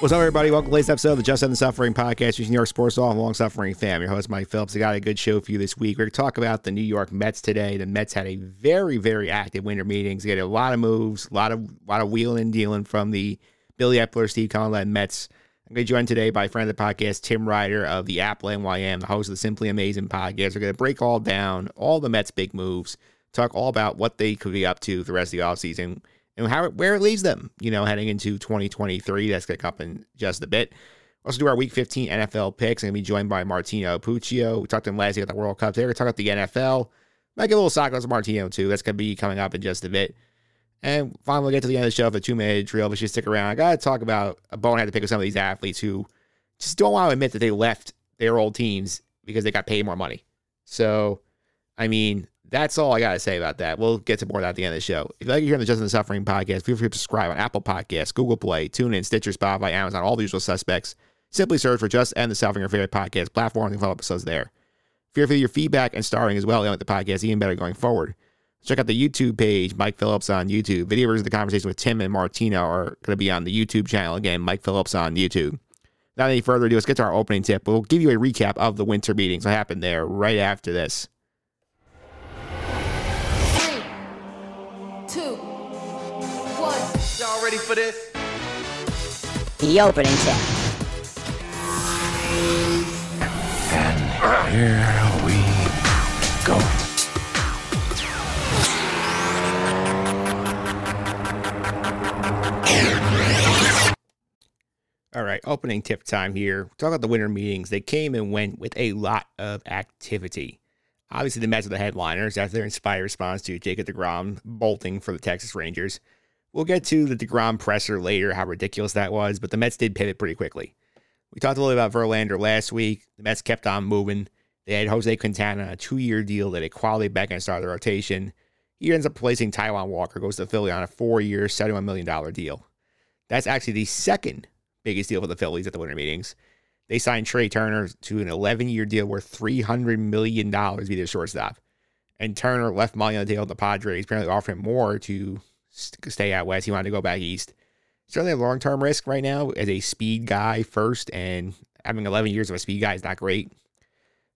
What's up, everybody? Welcome to the latest episode of the Just End the Suffering podcast, using New York Sports All Long Suffering fam. Your host, Mike Phillips. I got a good show for you this week. We're going to talk about the New York Mets today. The Mets had a very, very active winter meetings. They had a lot of moves, a lot of, a lot of wheeling and dealing from the Billy Eppler, Steve Cohen Mets. I'm going to joined today by a friend of the podcast, Tim Ryder of the Apple NYM, the host of the Simply Amazing podcast. We're going to break all down all the Mets' big moves, talk all about what they could be up to the rest of the offseason and how where it leaves them, you know, heading into 2023. That's going to come up in just a bit. Also, do our Week 15 NFL picks. I'm going to be joined by Martino Puccio. We talked to him last year at the World Cup. Today, we're going to talk about the NFL. Might get a little soccer with Martino, too. That's going to be coming up in just a bit. And finally, we'll get to the end of the show for two minute drill. But just stick around. I got to talk about a bone had to pick with some of these athletes who just don't want to admit that they left their old teams because they got paid more money. So, I mean, that's all I got to say about that. We'll get to more of that at the end of the show. If you like hearing the Just End the Suffering podcast, feel free to subscribe on Apple Podcasts, Google Play, TuneIn, Stitcher, Spotify, Amazon, all the usual suspects. Simply search for Just End the Suffering, your favorite podcast platform, and follow episodes there. Feel free your feedback and starring as well on the podcast, even better going forward. Check out the YouTube page, Mike Phillips on YouTube. Video versions of the conversation with Tim and Martino are going to be on the YouTube channel again, Mike Phillips on YouTube. Without any further ado, let's get to our opening tip. We'll give you a recap of the winter meetings that happened there right after this. Ready for this? The opening tip. And here we go. All right, opening tip time here. Talk about the winter meetings. They came and went with a lot of activity. Obviously, the Mets are the headliners after their inspired response to Jacob DeGrom bolting for the Texas Rangers. We'll get to the DeGrom presser later, how ridiculous that was, but the Mets did pivot pretty quickly. We talked a little about Verlander last week. The Mets kept on moving. They had Jose Quintana a two year deal that a quality back end start the rotation. He ends up replacing Taijuan Walker, goes to Philly on a four year, $71 million deal. That's actually the second biggest deal for the Phillies at the winter meetings. They signed Trea Turner to an 11 year deal worth $300 million to be their shortstop. And Turner left money on the table with the Padres, apparently offering more to stay out west. He wanted to go back east. Certainly a long term risk right now as a speed guy first, and having 11 years of a speed guy is not great.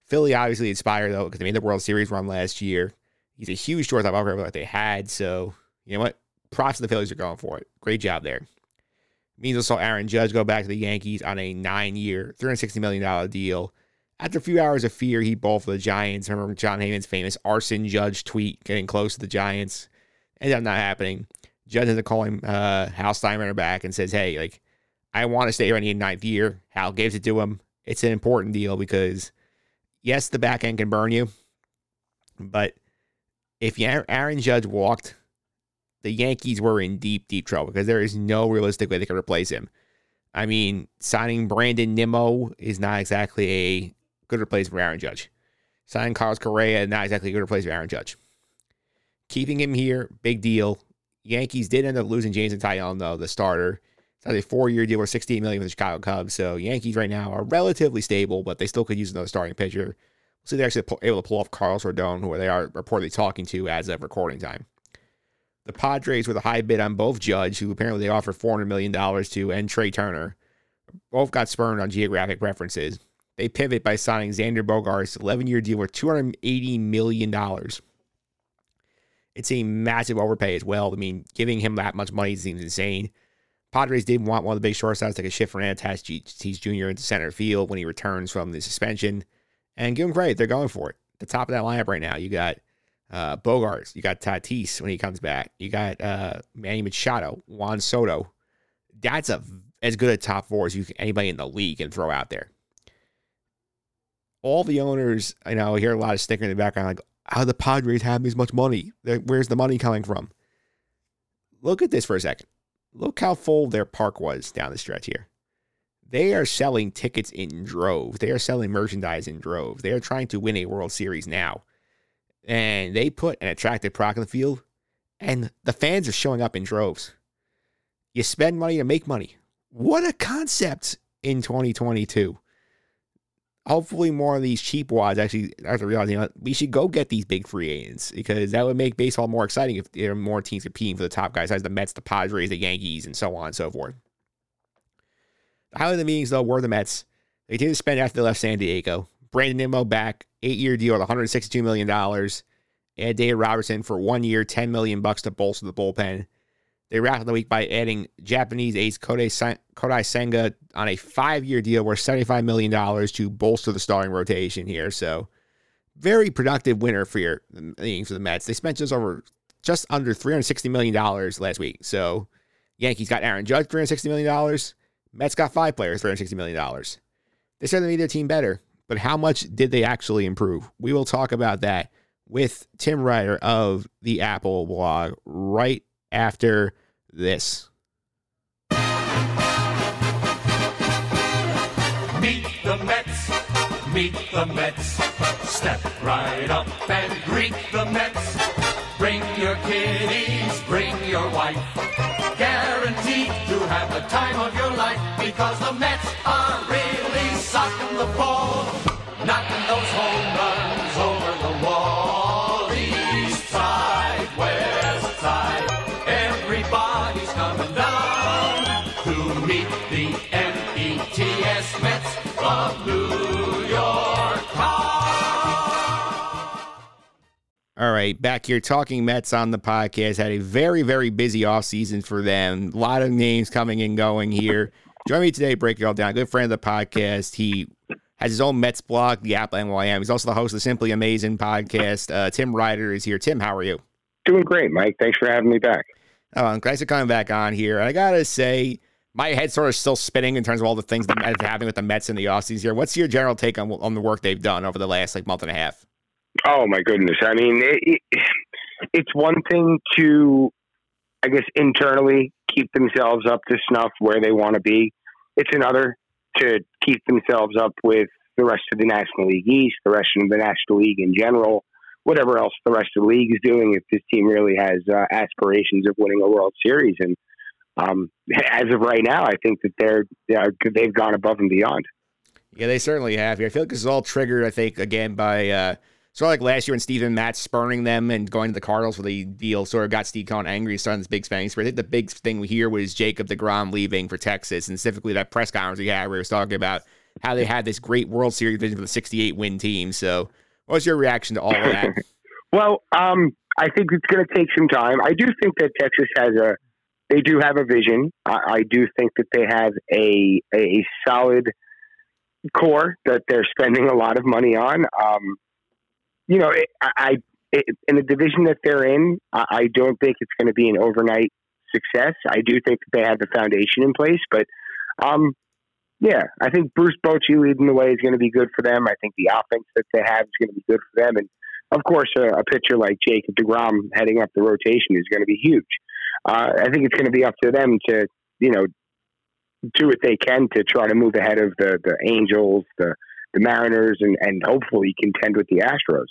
Philly obviously inspired though because they made the World Series run last year. He's a huge shortstop upgrade that they had. So you know what? Props to the Phillies are going for it. Great job there. Means also Aaron Judge go back to the Yankees on a nine-year, $360 million deal. After a few hours of fear, he bowled for the Giants. Remember Jon Heyman's famous arson Judge tweet getting close to the Giants? Ended up not happening. Judge had to call him uh, Hal Steinbrenner back and says, hey, like, I want to stay here on the ninth year. Hal gives it to him. It's an important deal because, yes, the back end can burn you, but if Aaron Judge walked, the Yankees were in deep, deep trouble because there is no realistic way they could replace him. I mean, signing Brandon Nimmo is not exactly a good replacement for Aaron Judge. Signing Carlos Correa, not exactly a good replacement for Aaron Judge. Keeping him here, big deal. Yankees did end up losing Jameson Taillon, though, the starter. It's a four-year deal worth $68 million with the Chicago Cubs. So Yankees right now are relatively stable, but they still could use another starting pitcher. We'll see they're actually able to pull off Carlos Rodon, who they are reportedly talking to as of recording time. The Padres with a high bid on both Judge, who apparently they offered $400 million to, and Trea Turner. Both got spurned on geographic preferences. They pivot by signing Xander Bogaerts' 11 year deal worth $280 million. It's a massive overpay as well. I mean, giving him that much money seems insane. Padres did want one of the big shortstops to take a shift from Tatis Jr. into center field when he returns from the suspension. And give him credit, they're going for it. The top of that lineup right now, you got uh, Bogaerts, you got Tatis when he comes back, you got uh, Manny Machado, Juan Soto. That's a as good a top four as you can, anybody in the league can throw out there. All the owners, you know, I hear a lot of sticking in the background, like, how the Padres have this much money? Where's the money coming from? Look at this for a second. Look how full their park was down the stretch here. they are selling tickets in droves. They are selling merchandise in droves. They are trying to win a World Series now. And they put an attractive product on the field, and the fans are showing up in droves. You spend money to make money. What a concept in 2022. Hopefully, more of these cheap wads actually to realize, you know, we should go get these big free agents because that would make baseball more exciting if there are more teams competing for the top guys, as the Mets, the Padres, the Yankees, and so on and so forth. The highlight of the meetings, though, were the Mets. They did spend after they left San Diego. Brandon Nimmo back, eight year deal at $162 million. Add David Robertson for one year, 10 million bucks to bolster the bullpen. They wrapped the week by adding Japanese ace Kodai, Kodai Senga on a five year deal worth $75 million to bolster the starting rotation here. So, very productive winner for your for the Mets. They spent just over just under $360 million last week. So, Yankees got Aaron Judge, $360 million. Mets got five players, $360 million. They certainly made their team better, but how much did they actually improve? We will talk about that with Tim Ryder of the Apple blog right after this. Meet the Mets, meet the Mets. Step right up and greet the Mets. Bring your kiddies, bring your wife. Guaranteed to have the time of your life because the Mets are really socking the ball, All right, back here talking Mets on the podcast. Had a very, very busy offseason for them. A lot of names coming and going here. Join me today, break it all down. Good friend of the podcast. He has his own Mets blog, the Apple NYM. He's also the host of the Simply Amazing podcast. Uh, Tim Ryder is here. Tim, how are you? Doing great, Mike. Thanks for having me back. Oh, thanks for coming back on here. I gotta say, my head's sort of still spinning in terms of all the things that have happened with the Mets in the offseason here. What's your general take on on the work they've done over the last like month and a half? Oh my goodness! I mean, it, it, it's one thing to, I guess, internally keep themselves up to snuff where they want to be. It's another to keep themselves up with the rest of the National League East, the rest of the National League in general, whatever else the rest of the league is doing. If this team really has uh, aspirations of winning a World Series, and um, as of right now, I think that they're yeah, they've gone above and beyond. Yeah, they certainly have. I feel like this is all triggered, I think, again by uh sort of like last year when Steven Matz spurning them and going to the Cardinals for the deal sort of got Steve Cohen angry, starting this big spending spree. I think the big thing here was Jacob DeGrom leaving for Texas, and specifically that press conference he had where he was talking about how they had this great World Series vision for the 68 win team. So, what was your reaction to all of that? Well, um, I think it's going to take some time. I do think that Texas has a, they do have a vision. I, I do think that they have a a solid core that they're spending a lot of money on. Um, you know, it, I, it, in the division that they're in, I, I don't think it's going to be an overnight success. I do think that they have the foundation in place, but um, yeah, I think Bruce Bochy leading the way is going to be good for them. I think the offense that they have is going to be good for them, and of course, a, a pitcher like Jacob Degrom heading up the rotation is going to be huge. Uh, I think it's going to be up to them to you know do what they can to try to move ahead of the the Angels, the the Mariners, and and hopefully contend with the Astros.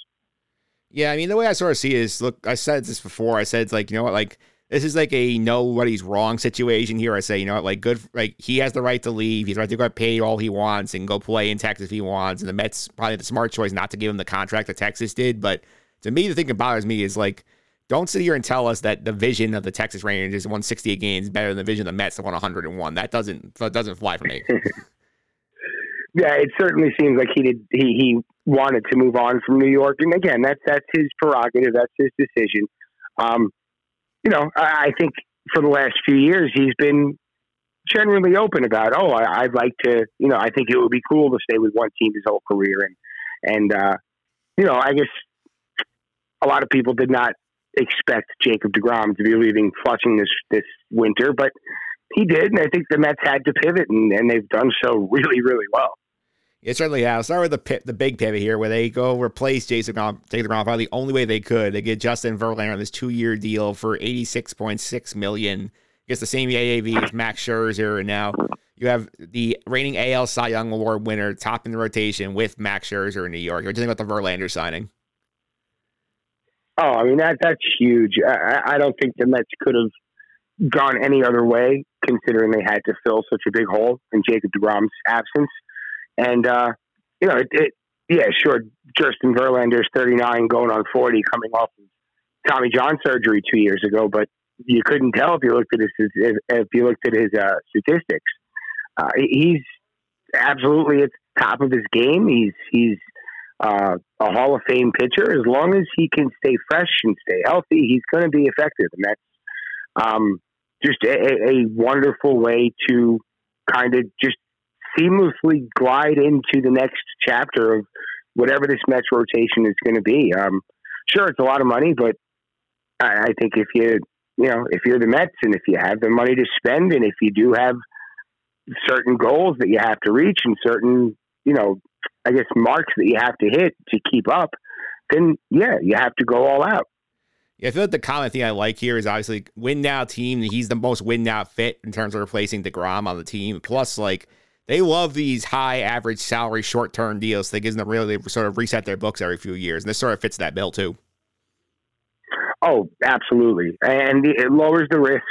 Yeah, I mean the way I sort of see it is look, I said this before. I said it's like, you know what, like this is like a nobody's wrong situation here. I say, you know what, like good like he has the right to leave. He's right to go pay all he wants and go play in Texas if he wants. And the Mets probably the smart choice not to give him the contract that Texas did. But to me, the thing that bothers me is like don't sit here and tell us that the vision of the Texas Rangers won 68 games better than the vision of the Mets that won 101. That doesn't that doesn't fly for me. yeah, it certainly seems like he did. He he wanted to move on from New York, and again, that's that's his prerogative. That's his decision. Um, you know, I, I think for the last few years he's been generally open about. Oh, I, I'd like to. You know, I think it would be cool to stay with one team his whole career, and and uh, you know, I guess a lot of people did not expect Jacob Degrom to be leaving Flushing this this winter, but he did, and I think the Mets had to pivot, and, and they've done so really, really well. It certainly has. Start with the pit, the big pivot here, where they go replace Jason Grom, Jason Grom probably the only way they could. They get Justin Verlander on this two year deal for eighty six point six million. gets the same AAV as Max Scherzer, and now you have the reigning AL Cy Young Award winner top in the rotation with Max Scherzer in New York. What do you think about the Verlander signing? Oh, I mean that that's huge. I, I don't think the Mets could have gone any other way, considering they had to fill such a big hole in Jacob Degrom's absence. And uh, you know, it, it yeah, sure. Justin Verlander is 39, going on 40, coming off of Tommy John surgery two years ago, but you couldn't tell if you looked at his if, if you looked at his uh, statistics. Uh, he's absolutely at the top of his game. He's he's uh, a Hall of Fame pitcher. As long as he can stay fresh and stay healthy, he's going to be effective, and that's um, just a, a wonderful way to kind of just seamlessly glide into the next chapter of whatever this Mets rotation is going to be. Um, sure, it's a lot of money, but I, I think if you you know if you're the Mets and if you have the money to spend and if you do have certain goals that you have to reach and certain you know I guess marks that you have to hit to keep up, then yeah, you have to go all out. Yeah, I feel like the common thing I like here is obviously win now team. He's the most win now fit in terms of replacing Degrom on the team. Plus, like they love these high average salary short term deals. That gives them really sort of reset their books every few years, and this sort of fits that bill too. Oh, absolutely, and it lowers the risk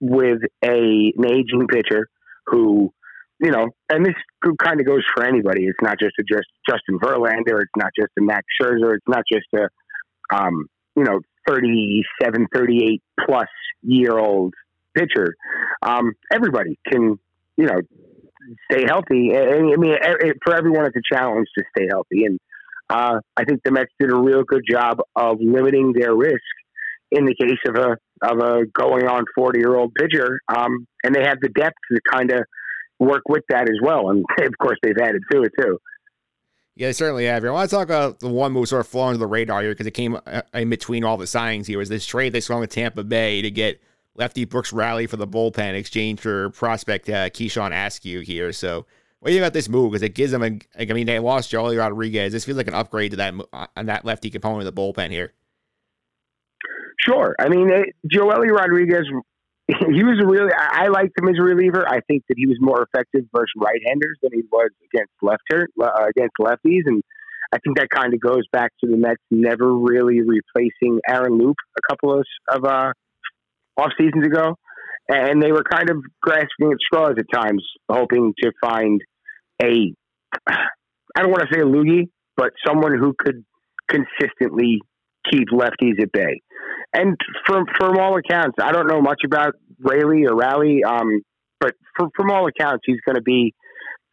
with a an aging pitcher who, you know, and this kind of goes for anybody. It's not just a just Justin Verlander. It's not just a Max Scherzer. It's not just a, um, you know, 37, 38 plus year old pitcher. Um, everybody can, you know, stay healthy. And, I mean, for everyone, it's a challenge to stay healthy. And uh, I think the Mets did a real good job of limiting their risk in the case of a of a going on forty year old pitcher. Um, and they have the depth to kind of work with that as well. And of course, they've added to it too. Yeah, they certainly have. I want to talk about the one move sort of flew under the radar here because it came uh, in between all the signings here was this trade they swung with Tampa Bay to get lefty Brooks Raley for the bullpen exchange for prospect uh, Keyshawn Askew here. So what do you think about this move? Because it gives them I mean, they lost Joely Rodriguez. This feels like an upgrade to that on uh, that lefty component of the bullpen here. Sure. I mean, it, Joely Rodriguez, he was really, I, I liked him as a reliever. I think that he was more effective versus right-handers than he was against left uh, against lefties. And I think that kind of goes back to the Mets never really replacing Aaron Loup a couple of, of uh, off seasons ago. And they were kind of grasping at straws at times, hoping to find a, I don't want to say a loogie, but someone who could consistently keep lefties at bay. And from from all accounts, I don't know much about Raley or Rally, um, but from, from all accounts, he's going to be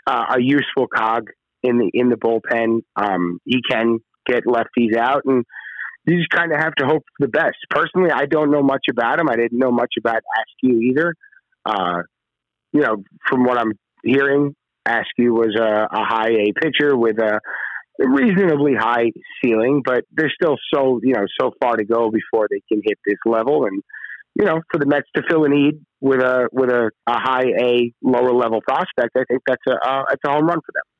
uh, a useful cog in the in the bullpen. Um, he can get lefties out, and you just kind of have to hope for the best. Personally, I don't know much about him. I didn't know much about Askew either. Uh, you know, from what I'm hearing, Askew was a, a high A pitcher with a reasonably high ceiling, but there's still so you know so far to go before they can hit this level. And you know, for the Mets to fill a need with a with a, a high A lower level prospect, I think that's a uh, that's a home run for them.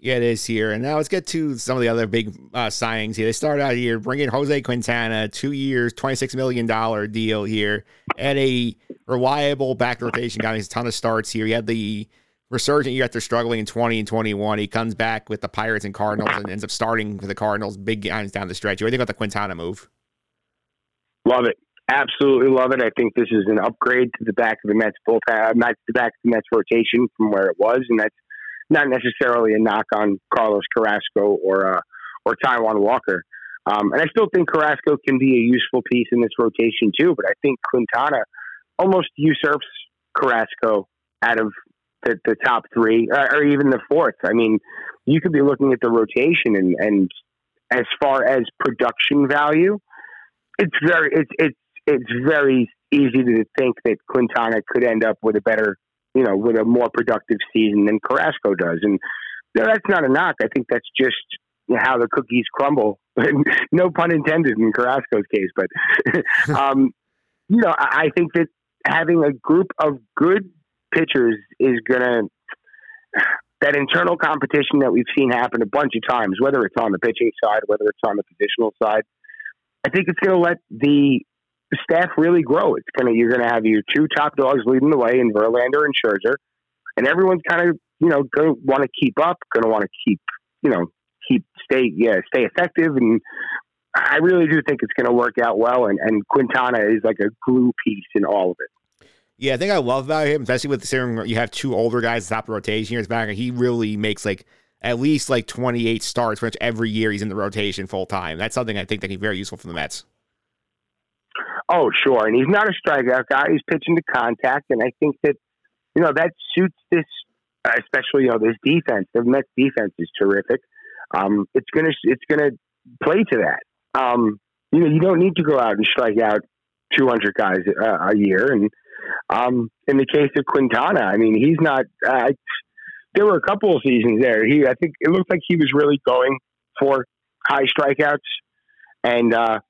Yeah, it is here. And now let's get to some of the other big uh, signings here. They start out here bringing Jose Quintana, two years, $26 million deal here, at a reliable back rotation guy. He's a ton of starts here. He had the resurgent year after struggling in 20 and 21. He comes back with the Pirates and Cardinals and ends up starting for the Cardinals big games down the stretch. What do you think about the Quintana move? Love it. Absolutely love it. I think this is an upgrade to the back of the Mets bullpen, not uh, the back of the Mets rotation from where it was, and that's not necessarily a knock on Carlos Carrasco or uh, or Taijuan Walker. Um, and I still think Carrasco can be a useful piece in this rotation too. But I think Quintana almost usurps Carrasco out of the, the top three, uh, or even the fourth. I mean, you could be looking at the rotation, and, and as far as production value, it's very it's it's it's very easy to think that Quintana could end up with a better, you know, with a more productive season than Carrasco does, and that's not a knock. I think that's just how the cookies crumble. no pun intended in Carrasco's case, but um, you know, I, I think that having a group of good pitchers is going to that internal competition that we've seen happen a bunch of times, whether it's on the pitching side, whether it's on the positional side. I think it's going to let the staff really grow. It's gonna you're gonna have your two top dogs leading the way in Verlander and Scherzer, and everyone's kind of you know going to want to keep up, going to want to keep you know keep stay yeah stay effective, and I really do think it's going to work out well. And and Quintana is like a glue piece in all of it. Yeah, I think I love about him, especially with the. You have two older guys top of the rotation years back, and he really makes like at least like 28 starts, which every year he's in the rotation full time. That's something I think that he's very useful for the Mets. Oh, sure. And he's not a strikeout guy. He's pitching to contact. And I think that, you know, that suits this, especially, you know, this defense. The Mets defense is terrific. Um, it's to, it's to play to that. Um, you know, you don't need to go out and strike out 200 guys uh, a year. And um, in the case of Quintana, I mean, he's not, uh, there were a couple of seasons there. He, I think it looked like he was really going for high strikeouts. And, uh,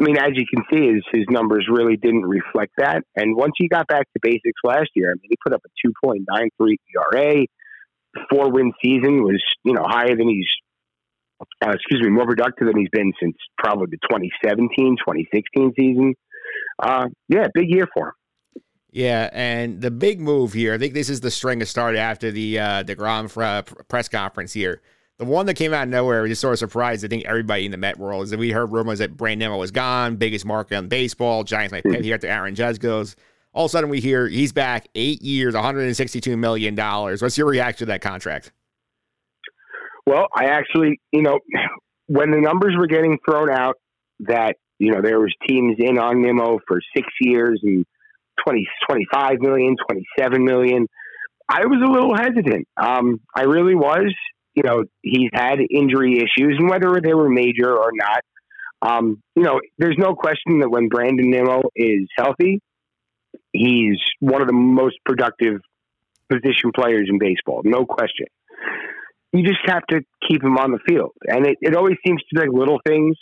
I mean, as you can see, his, his numbers really didn't reflect that. And once he got back to basics last year, I mean, he put up a 2.93 ERA. Four win season was, you know, higher than he's, uh, excuse me, more productive than he's been since probably the 2017, 2016 season. Uh, yeah, big year for him. Yeah, and the big move here, I think this is the string that started after the uh, deGrom uh, press conference here. The one that came out of nowhere, just sort of surprised, I think, everybody in the Met world, is that we heard rumors that Brandon Nimmo was gone, biggest market on baseball. Giants might pay here after Aaron Judge goes. All of a sudden, we hear he's back eight years, $162 million. What's your reaction to that contract? Well, I actually, you know, when the numbers were getting thrown out that, you know, there was teams in on Nimmo for six years and 20, 25 million, 27 million, I was a little hesitant. Um, I really was you know, he's had injury issues, and whether they were major or not, um, you know, there's no question that when Brandon Nimmo is healthy, he's one of the most productive position players in baseball. No question. You just have to keep him on the field, and it, it always seems to be like little things,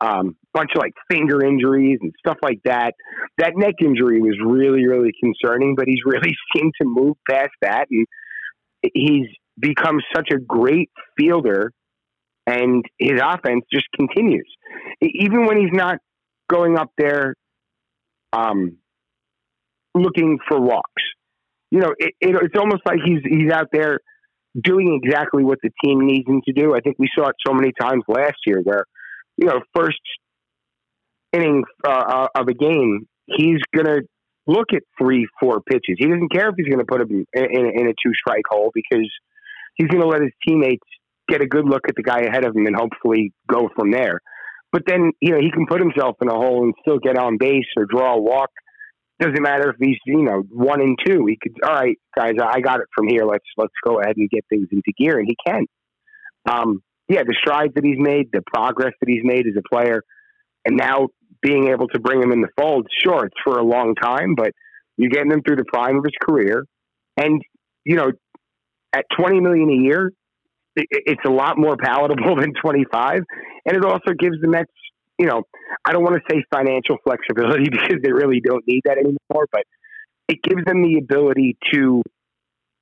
um, bunch of like finger injuries and stuff like that. That neck injury was really, really concerning, but he's really seemed to move past that, and he's becomes such a great fielder and his offense just continues. Even when he's not going up there um, looking for walks. You know, it, it, it's almost like he's he's out there doing exactly what the team needs him to do. I think we saw it so many times last year where, you know, first inning uh, uh of a game, he's going to look at three, four pitches. He doesn't care if he's going to put him in, in, in a two strike hole because – he's going to let his teammates get a good look at the guy ahead of him and hopefully go from there. But then, you know, he can put himself in a hole and still get on base or draw a walk. Doesn't matter if he's, you know, one and two. He could, all right, guys, I got it from here. Let's let's go ahead and get things into gear, and he can. Um, yeah, the strides that he's made, the progress that he's made as a player, and now being able to bring him in the fold. Sure, it's for a long time, but you're getting him through the prime of his career, and you know, at 20 million a year, it's a lot more palatable than 25. And it also gives the Mets, you know, I don't want to say financial flexibility because they really don't need that anymore, but it gives them the ability to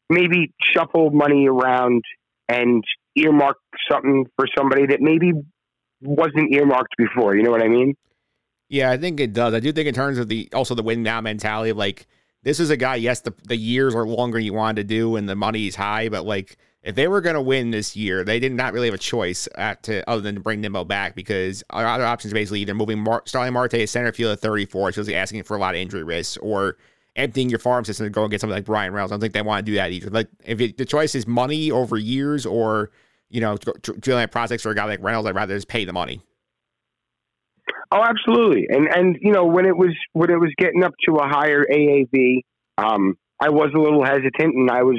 maybe shuffle money around and earmark something for somebody that maybe wasn't earmarked before. You know what I mean? Yeah, I think it does. I do think in terms of the also the win now mentality of like this is a guy, yes, the, the years are longer you wanted to do and the money is high, but like if they were going to win this year, they did not really have a choice at to, other than to bring Nimmo back because our other options basically either moving Mar- Starling Marte to center field at 34, which was asking for a lot of injury risks, or emptying your farm system to go and get something like Bryan Reynolds. I don't think they want to do that either. Like if it, the choice is money over years or you know drilling projects for a guy like Reynolds, I'd rather just pay the money. Oh, absolutely. And and you know when it was when it was getting up to a higher AAV, um, I was a little hesitant, and I was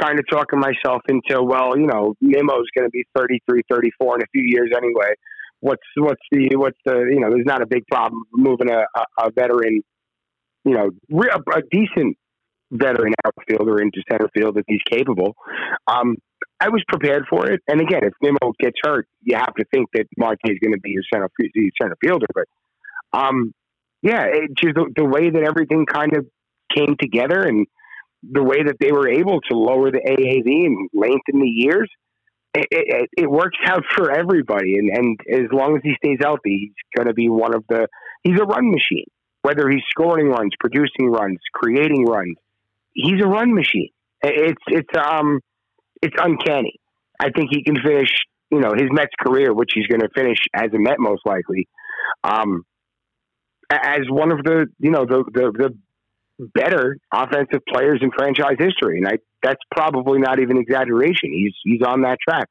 kind of talking myself into well, you know, Nimmo's going to be 33, 34 in a few years anyway. What's what's the what's the you know? There's not a big problem moving a, a, a veteran, you know, a, a decent veteran outfielder into center field if he's capable. Um, I was prepared for it. And again, if Nimmo gets hurt, you have to think that Marte is going to be your center, your center fielder. But um, yeah, it, just the, the way that everything kind of came together and the way that they were able to lower the AAV and lengthen the years, it, it, it works out for everybody. And, and as long as he stays healthy, he's going to be one of the, he's a run machine. whether he's scoring runs, producing runs, creating runs. He's a run machine. It's it's um it's uncanny. I think he can finish, you know, his Mets career, which he's going to finish as a Met most likely, um, as one of the you know the the, the better offensive players in franchise history, and I that's probably not even exaggeration. He's he's on that track.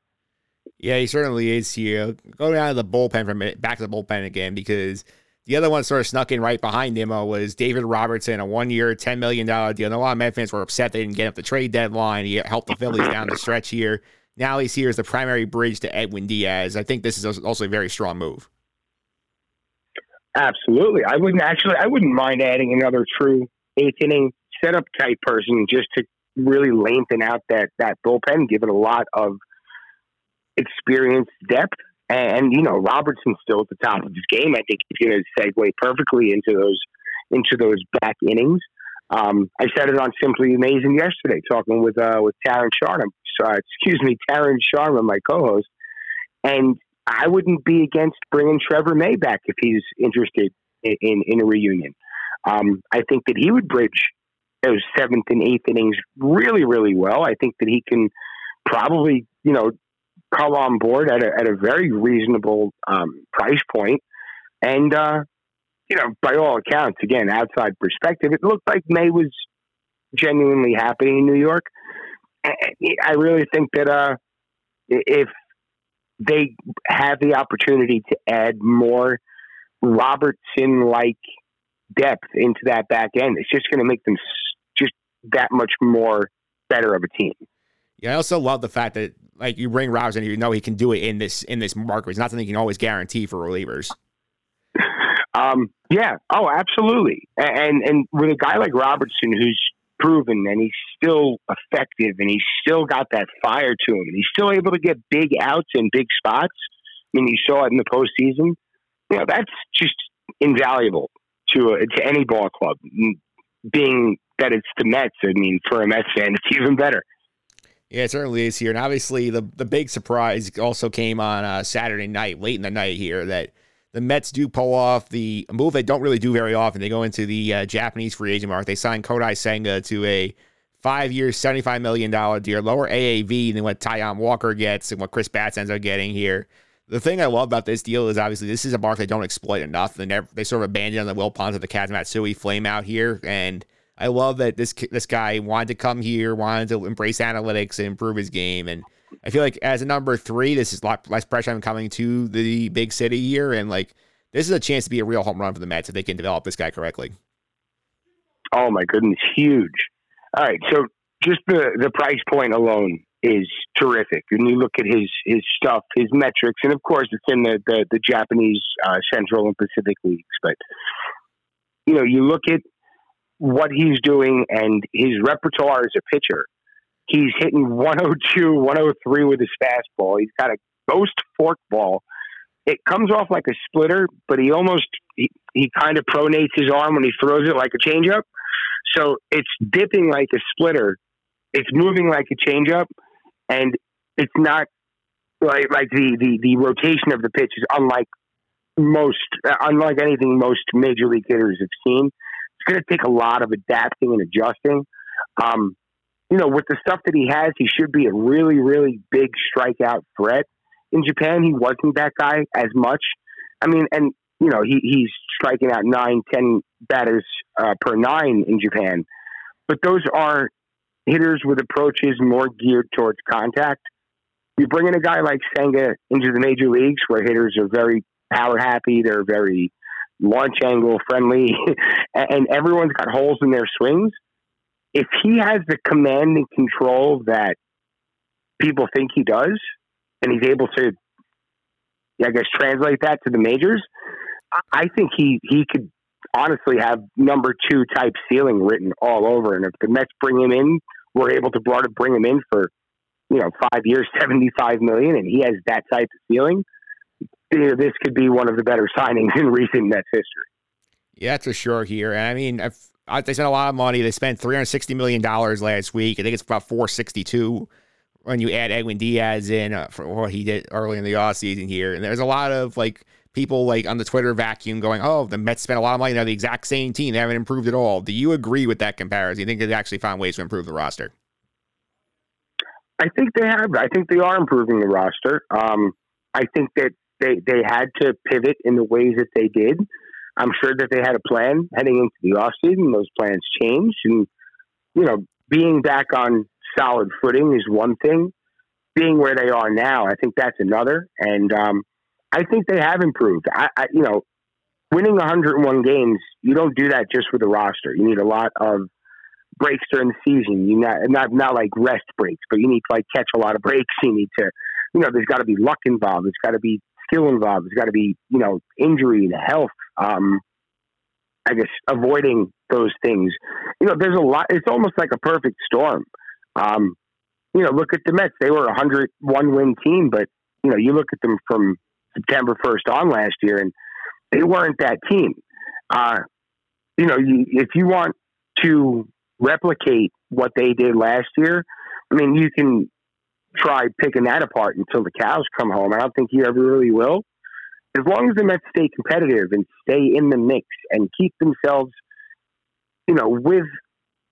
Yeah, he certainly is here. Going out of the bullpen minute, back to the bullpen again, because the other one sort of snuck in right behind him uh, was David Robertson, a one year, $10 million deal. And a lot of Met fans were upset they didn't get up the trade deadline. He helped the Phillies down the stretch here. Now he's here as the primary bridge to Edwin Diaz. I think this is also a very strong move. Absolutely. I wouldn't actually, I wouldn't mind adding another true eighth inning setup type person just to really lengthen out that, that bullpen, give it a lot of experience depth. And, you know, Robertson's still at the top of his game. I think he's going to segue perfectly into those into those back innings. Um, I said it on Simply Amazing yesterday, talking with uh, with Taryn Sharma. Uh, excuse me, Taryn Sharma, my co-host, and I wouldn't be against bringing Trevor May back if he's interested in in, in a reunion. Um, I think that he would bridge those seventh and eighth innings really, really well. I think that he can probably, you know, come on board at a, at a very reasonable um, price point. And, uh, you know, by all accounts, again, outside perspective, it looked like May was genuinely happy in New York. I really think that uh, if they have the opportunity to add more Robertson like depth into that back end, it's just going to make them just that much more better of a team. Yeah, I also love the fact that like you bring Robertson, you know he can do it in this in this market. It's not something you can always guarantee for relievers. Um, yeah. Oh, absolutely. And and with a guy like Robertson, who's proven and he's still effective and he's still got that fire to him and he's still able to get big outs in big spots. I mean, you saw it in the postseason. You know, that's just invaluable to a, to any ball club. Being that it's the Mets, I mean, for a Mets fan, it's even better. Yeah, it certainly is here. And obviously, the, the big surprise also came on uh, Saturday night, late in the night here, that the Mets do pull off the move they don't really do very often. They go into the uh, Japanese free agent market. They sign Kodai Senga to a five year, $75 million deal, lower AAV than what Taijuan Walker gets and what Chris Bassitt ends up getting here. The thing I love about this deal is obviously this is a market they don't exploit enough. They, never, they sort of abandon on the Wilpons of the Kaz Matsui flame out here. And I love that this this guy wanted to come here, wanted to embrace analytics and improve his game. And I feel like as a number three, this is a lot less pressure on coming to the big city here. And like this is a chance to be a real home run for the Mets if they can develop this guy correctly. Oh my goodness, huge. All right, so just the the price point alone is terrific. When you look at his his stuff, his metrics, and of course it's in the the, the Japanese uh, Central and Pacific leagues, but you know you look at what he's doing and his repertoire as a pitcher. He's hitting 102, 103 with his fastball. He's got a ghost fork ball. It comes off like a splitter, but he almost he, he kind of pronates his arm when he throws it like a changeup. So it's dipping like a splitter. It's moving like a changeup, and it's not like like the, the the rotation of the pitch is unlike most uh, unlike anything most major league hitters have seen it's going to take a lot of adapting and adjusting. Um, you know, with the stuff that he has, he should be a really, really big strikeout threat. In Japan, he wasn't that guy as much. I mean, and you know, he, he's striking out nine, ten batters uh, per nine in Japan, but those are hitters with approaches more geared towards contact. You bring in a guy like Senga into the major leagues, where hitters are very power happy, they're very launch angle friendly, and everyone's got holes in their swings. If he has the command and control that people think he does, and he's able to, I guess, translate that to the majors, I think he he could honestly have number two type ceiling written all over. And if the Mets bring him in, we're able to bring him in for you know five years, seventy five million, and he has that type of ceiling you know, this could be one of the better signings in recent Mets history. Yeah, for sure here. And I mean, if, they spent a lot of money. They spent three hundred sixty million dollars last week. I think it's about four sixty two when you add Edwin Diaz in uh, for what he did early in the offseason here. And there's a lot of like people like on the Twitter vacuum going, "Oh, the Mets spent a lot of money. They're the exact same team. They haven't improved at all." Do you agree with that comparison? Do You think they've actually found ways to improve the roster? I think they have. I think they are improving the roster. Um, I think that they they had to pivot in the ways that they did. I'm sure that they had a plan heading into the offseason. Those plans changed, and you know, being back on solid footing is one thing. Being where they are now, I think that's another. And um, I think they have improved. I, I, you know, winning 101 games, you don't do that just with a roster. You need a lot of breaks during the season. You not not not like rest breaks, but you need to like catch a lot of breaks. You need to, you know, there's got to be luck involved. There's got to be involved. There's got to be, you know, injury and health. Um, I guess avoiding those things. You know, there's a lot. It's almost like a perfect storm. Um, you know, look at the Mets. They were a hundred one win team, but you know, you look at them from September first on last year, and they weren't that team. Uh, you know, you, if you want to replicate what they did last year, I mean, you can try picking that apart until the cows come home. I don't think you ever really will. As long as the Mets stay competitive and stay in the mix and keep themselves, you know, with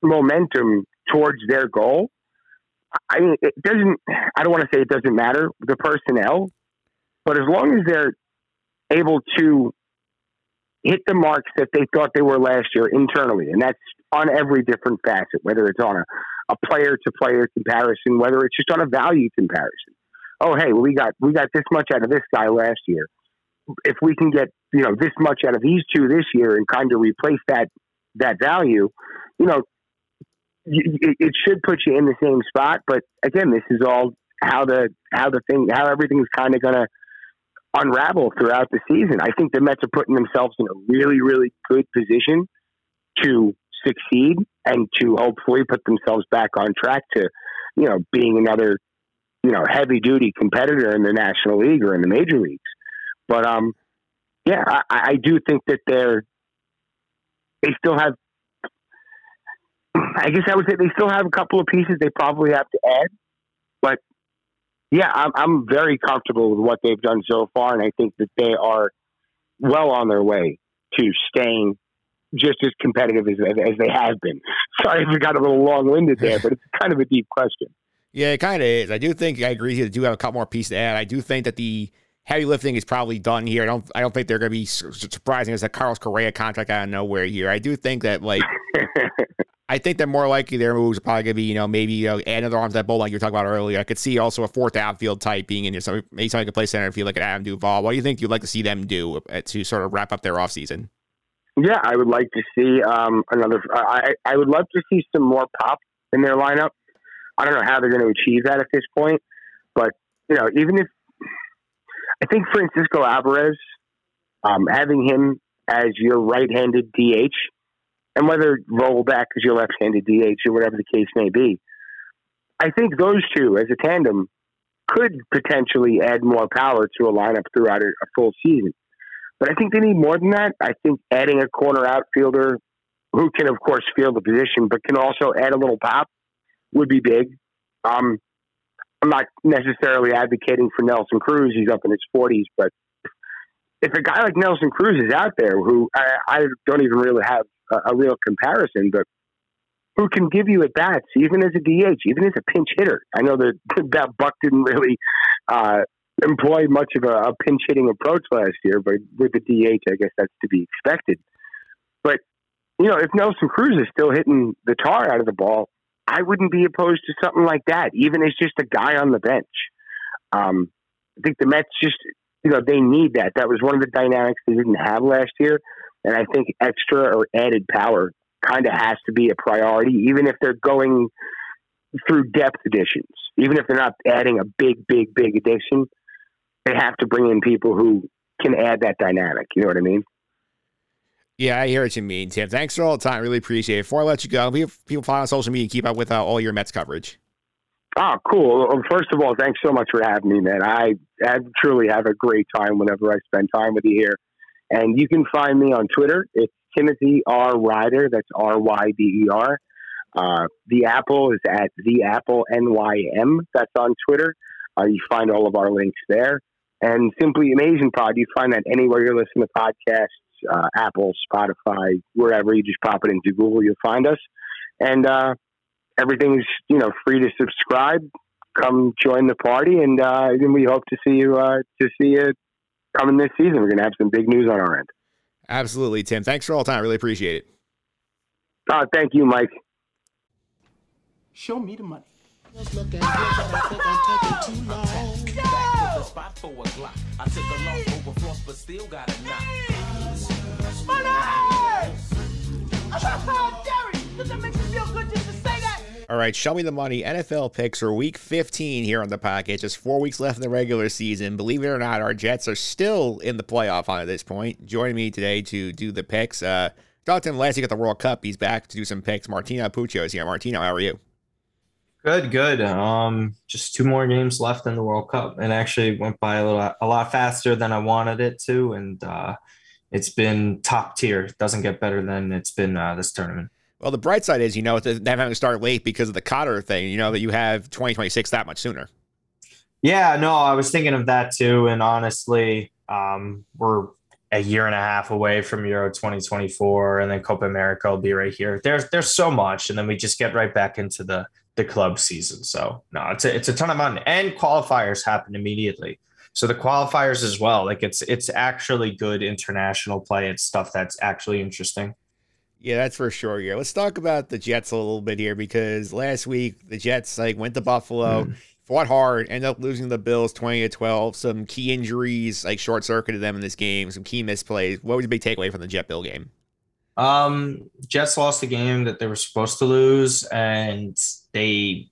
momentum towards their goal, I mean, it doesn't. I don't want to say it doesn't matter the personnel, but as long as they're able to hit the marks that they thought they were last year internally, and that's on every different facet, whether it's on a, a player to player comparison, whether it's just on a value comparison. Oh, hey, we got we got this much out of this guy last year. If we can get you know this much out of these two this year and kind of replace that that value, you know, it, it should put you in the same spot. But again, this is all how the how the thing how everything's kind of going to unravel throughout the season. I think the Mets are putting themselves in a really really good position to succeed and to hopefully put themselves back on track to you know being another you know heavy duty competitor in the National League or in the major leagues. But um, yeah, I, I do think that they're they still have I guess I would say they still have a couple of pieces they probably have to add, but yeah, I'm, I'm very comfortable with what they've done so far, and I think that they are well on their way to staying just as competitive as, as they have been. Sorry if we got a little long winded there, but it's kind of a deep question. Yeah, it kind of is. I do think I agree. They do have a couple more pieces to add. I do think that the heavy lifting is probably done here. I don't. I don't think they're going to be surprising as a Carlos Correa contract out of nowhere here. I do think that like I think that more likely their moves are probably going to be, you know, maybe you know, add another arm to that bowl like you were talking about earlier. I could see also a fourth outfield type being in there. So maybe somebody could play center if you look at Adam Duvall. What do you think you'd like to see them do uh, to sort of wrap up their offseason? Yeah, I would like to see um, another. I, I would love to see some more pop in their lineup. I don't know how they're going to achieve that at this point, but you know, even if I think Francisco Alvarez, um, having him as your right-handed DH and whether roll back as your left-handed DH or whatever the case may be. I think those two as a tandem could potentially add more power to a lineup throughout a, a full season. But I think they need more than that. I think adding a corner outfielder who can, of course, field the position, but can also add a little pop would be big. Um, I'm not necessarily advocating for Nelson Cruz. He's up in his 40s, but if a guy like Nelson Cruz is out there, who I, I don't even really have a, a real comparison, but who can give you at bats, even as a DH, even as a pinch hitter. I know that that Buck didn't really uh, employ much of a, a pinch hitting approach last year, but with the DH, I guess that's to be expected. But you know, if Nelson Cruz is still hitting the tar out of the ball, I wouldn't be opposed to something like that, even as just a guy on the bench. Um, I think the Mets just, you know, they need that. That was one of the dynamics they didn't have last year. And I think extra or added power kind of has to be a priority, even if they're going through depth additions. Even if they're not adding a big, big, big addition, they have to bring in people who can add that dynamic. You know what I mean? Yeah, I hear what you mean, Tim. Thanks for all the time. Really appreciate it. Before I let you go, people follow on social media and keep up with uh, all your Mets coverage. Oh, cool. Well, first of all, thanks so much for having me, man. I, I truly have a great time whenever I spend time with you here. And you can find me on Twitter. It's Timothy R. Ryder. That's R Y D E R. Uh, the Apple is at the Apple NYM. That's on Twitter. Uh, you find all of our links there. And Simply Amazing Pod. You find that anywhere you're listening to podcasts, uh, Apple, Spotify, wherever. You just pop it into Google, you'll find us. And uh, everything's you know free to subscribe. Come join the party, and uh, then we hope to see you uh, to see you coming this season. We're going to have some big news on our end. Absolutely, Tim. Thanks for all the time. I really appreciate it. Uh, thank you, Mike. Show me the money. All right, show me the money. NFL picks are week 15 here on the podcast. Just four weeks left in the regular season. Believe it or not, our Jets are still in the playoff hunt at this point. Joining me today to do the picks. Uh, last week at the World Cup. He's back to do some picks. Martino Puccio is here. Martino, how are you? Good, good. Um, just two more games left in the World Cup, and actually went by a little, a lot faster than I wanted it to, and uh, it's been top tier. It doesn't get better than it's been uh, this tournament. Well, the bright side is, you know, them having to start late because of the Qatar thing. You know that you have 2026 that much sooner. Yeah, no, I was thinking of that too, and honestly, um, we're a year and a half away from Euro 2024, and then Copa America will be right here. There's there's so much, and then we just get right back into the the club season. So no, it's a, it's a ton of fun, and qualifiers happen immediately. So the qualifiers as well, like it's it's actually good international play. It's stuff that's actually interesting. Yeah, that's for sure. Yeah, let's talk about the Jets a little bit here because last week the Jets like went to Buffalo, mm. fought hard, ended up losing the Bills twenty to twelve. Some key injuries like short circuited them in this game. Some key misplays. What was the big takeaway from the Jet Bill game? Um, Jets lost a game that they were supposed to lose, and they.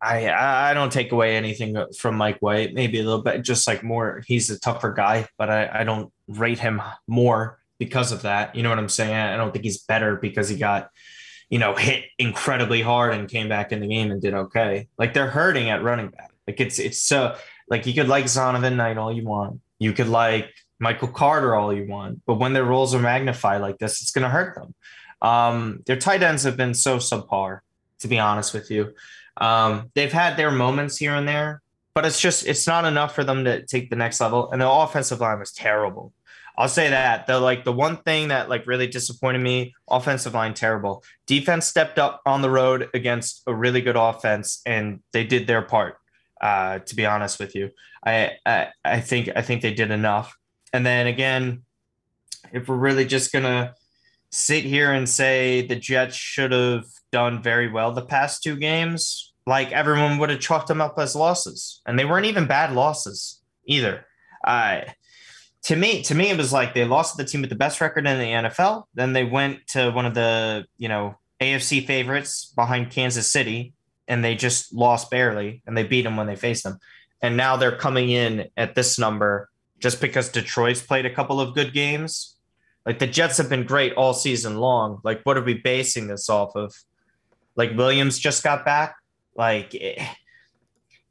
I I don't take away anything from Mike White. Maybe a little bit, just like more. He's a tougher guy, but I I don't rate him more because of that. You know what I'm saying? I don't think he's better because he got, you know, hit incredibly hard and came back in the game and did okay. Like they're hurting at running back. Like it's it's so like you could like Zonovan Knight all you want. You could like Michael Carter all you want, but when their roles are magnified like this, it's gonna hurt them. Um, their tight ends have been so subpar, to be honest with you. Um, they've had their moments here and there, but it's just it's not enough for them to take the next level. And the offensive line was terrible. I'll say that the like the one thing that like really disappointed me, offensive line terrible. Defense stepped up on the road against a really good offense, and they did their part. Uh, to be honest with you, I, I I think I think they did enough. And then again, if we're really just gonna sit here and say the Jets should have done very well the past two games, like everyone would have chalked them up as losses, and they weren't even bad losses either. Uh, to me, to me, it was like they lost the team with the best record in the NFL. Then they went to one of the, you know, AFC favorites behind Kansas City, and they just lost barely, and they beat them when they faced them. And now they're coming in at this number just because Detroit's played a couple of good games. Like the Jets have been great all season long. Like, what are we basing this off of? Like Williams just got back. Like, it,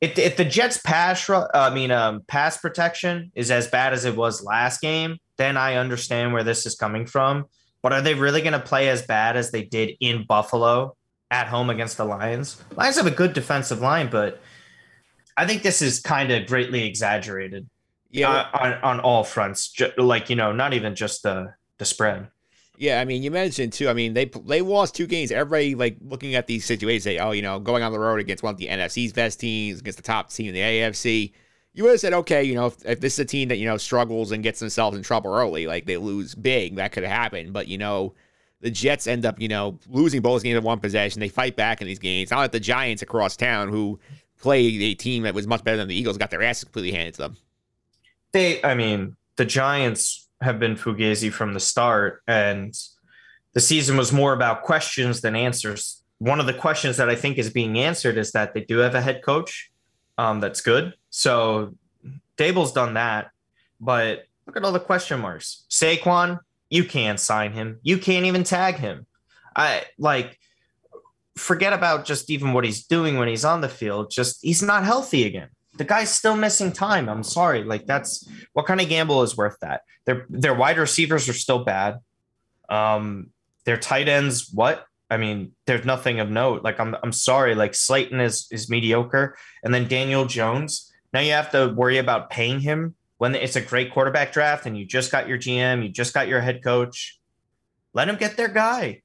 if, if the Jets pass, I mean, um, pass protection is as bad as it was last game, then I understand where this is coming from. But are they really going to play as bad as they did in Buffalo at home against the Lions? Lions have a good defensive line, but I think this is kind of greatly exaggerated. Yeah, on, on all fronts, like you know, not even just the the spread. Yeah, I mean, you mentioned too. I mean, they they lost two games. Everybody like looking at these situations, say, oh, you know, going on the road against one of the NFC's best teams, against the top team in the AFC. You would have said, okay, you know, if, if this is a team that you know struggles and gets themselves in trouble early, like they lose big, that could happen. But you know, the Jets end up, you know, losing both games in one possession. They fight back in these games. Not like the Giants across town, who played a team that was much better than the Eagles, got their ass completely handed to them. They, I mean, the Giants have been fugazi from the start, and the season was more about questions than answers. One of the questions that I think is being answered is that they do have a head coach um, that's good. So Daboll's done that, but look at all the question marks. Saquon, you can't sign him. You can't even tag him. I like forget about just even what he's doing when he's on the field. Just he's not healthy again. The guy's still missing time. I'm sorry. Like that's what kind of gamble is worth that? Their their wide receivers are still bad. Um, their tight ends, what? I mean, there's nothing of note. Like I'm I'm sorry, like Slayton is is mediocre. And then Daniel Jones, Now you have to worry about paying him when it's a great quarterback draft and you just got your GM, you just got your head coach. Let them get their guy.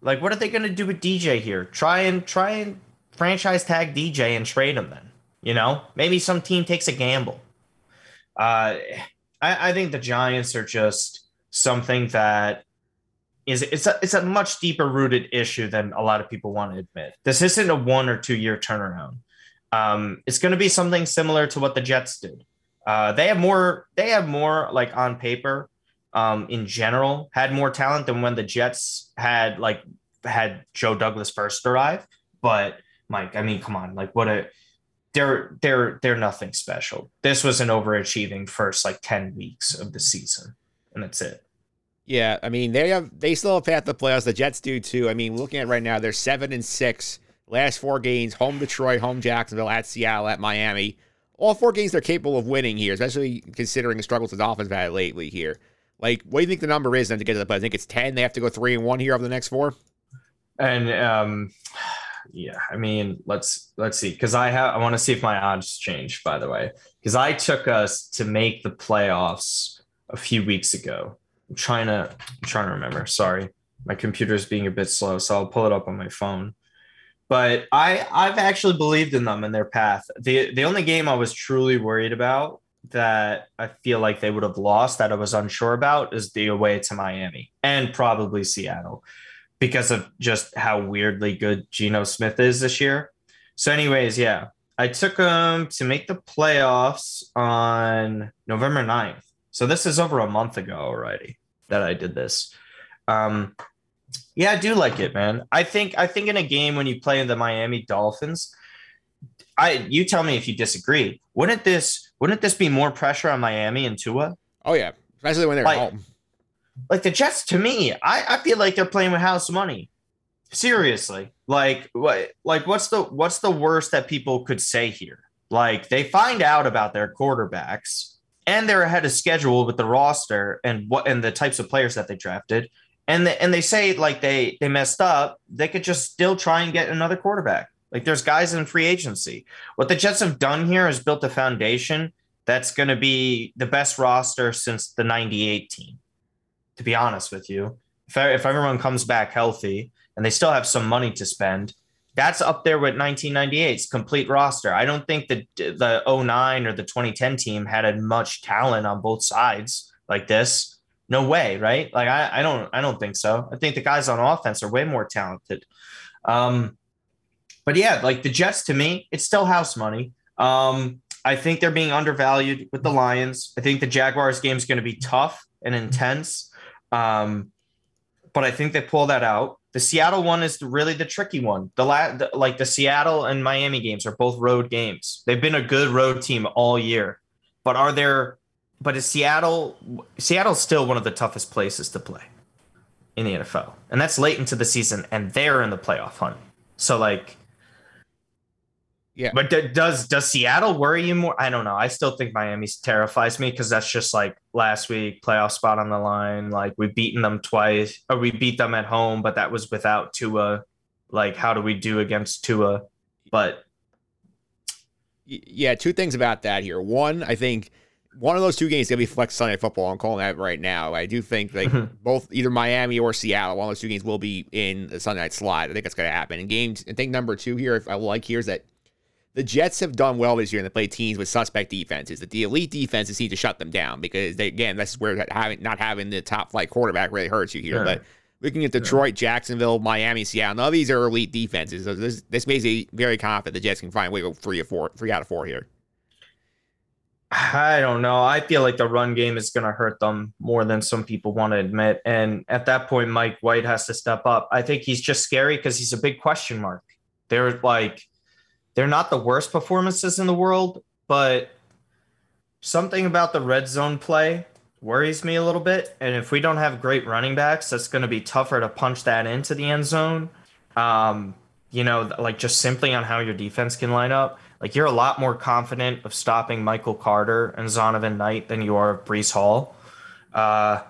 Like, what are they going to do with DJ here? Try and try and franchise tag DJ and trade him then. You know, maybe some team takes a gamble. Uh, I, I think the Giants are just something that is it's a it's a much deeper rooted issue than a lot of people want to admit. This isn't a one or two year turnaround. Um, it's going to be something similar to what the Jets did. Uh, they have more. They have more like on paper. Um, in general, had more talent than when the Jets had like had Joe Douglas first arrive. But Mike, I mean, come on, like what a they're they're they're nothing special. This was an overachieving first like ten weeks of the season, and that's it. Yeah, I mean they have they still have path to playoffs. The Jets do too. I mean, looking at right now, they're seven and six. Last four games: home Detroit, home Jacksonville, at Seattle, at Miami. All four games they're capable of winning here, especially considering the struggles the Dolphins have had lately here. Like, what do you think the number is then to get to the play? I think it's ten. They have to go three and one here over the next four. And um, yeah, I mean, let's let's see, because I have I want to see if my odds change. By the way, because I took us to make the playoffs a few weeks ago. I'm trying to I'm trying to remember. Sorry, my computer's being a bit slow, so I'll pull it up on my phone. But I I've actually believed in them and their path. the The only game I was truly worried about that I feel like they would have lost that I was unsure about is the away to Miami and probably Seattle because of just how weirdly good Geno Smith is this year. So, anyways, yeah, I took him to make the playoffs on November 9th. So, this is over a month ago already that I did this. Um, yeah, I do like it, man. I think I think in a game when you play in the Miami Dolphins, I you tell me if you disagree. Wouldn't this wouldn't this be more pressure on Miami and Tua? Oh yeah, especially when they're like, home. Like the Jets, to me, I, I feel like they're playing with house money. Seriously, like what like what's the what's the worst that people could say here? Like they find out about their quarterbacks and they're ahead of schedule with the roster and what and the types of players that they drafted. And they, and they say like they they messed up. They could just still try and get another quarterback. Like there's guys in free agency. What the jets have done here is built a foundation that's going to be the best roster since the 98 team to be honest with you if, if everyone comes back healthy and they still have some money to spend that's up there with 1998's complete roster. I don't think that the 09 or the 2010 team had as much talent on both sides like this. No way, right? Like I, I don't I don't think so. I think the guys on offense are way more talented. Um, but yeah, like the Jets to me, it's still house money. Um, I think they're being undervalued with the Lions. I think the Jaguars game is going to be tough and intense. Um, but I think they pull that out. The Seattle one is really the tricky one. The, la- the like the Seattle and Miami games are both road games. They've been a good road team all year, but are there? But is Seattle? Seattle's still one of the toughest places to play in the NFL, and that's late into the season, and they're in the playoff hunt. So like, Yeah. But d- does does Seattle worry you more? I don't know. I still think Miami terrifies me because that's just like last week playoff spot on the line. Like we've beaten them twice, or we beat them at home, but that was without Tua. Like how do we do against Tua? But yeah, two things about that here. One, I think one of those two games is gonna be flex Sunday football. I'm calling that right now. I do think like mm-hmm. both either Miami or Seattle, one of those two games will be in the Sunday night slot. I think that's gonna happen. And games, I think number two here, if I like here is that the Jets have done well this year and they play teams with suspect defenses. That the elite defenses need to shut them down because they again that's where having not having the top flight quarterback really hurts you here. Sure. But looking at Detroit, Jacksonville, Miami, Seattle, of these are elite defenses. So this this makes me very confident the Jets can find way go three or four, three out of four here. I don't know. I feel like the run game is going to hurt them more than some people want to admit. And at that point, Mike White has to step up. I think he's just scary because he's a big question mark. They're like, they're not the worst performances in the world, but something about the red zone play worries me a little bit. And if we don't have great running backs, that's going to be tougher to punch that into the end zone. Um, you know, like just simply on how your defense can line up. Like you're a lot more confident of stopping Michael Carter and Zonovan Knight than you are of Breece Hall. Uh,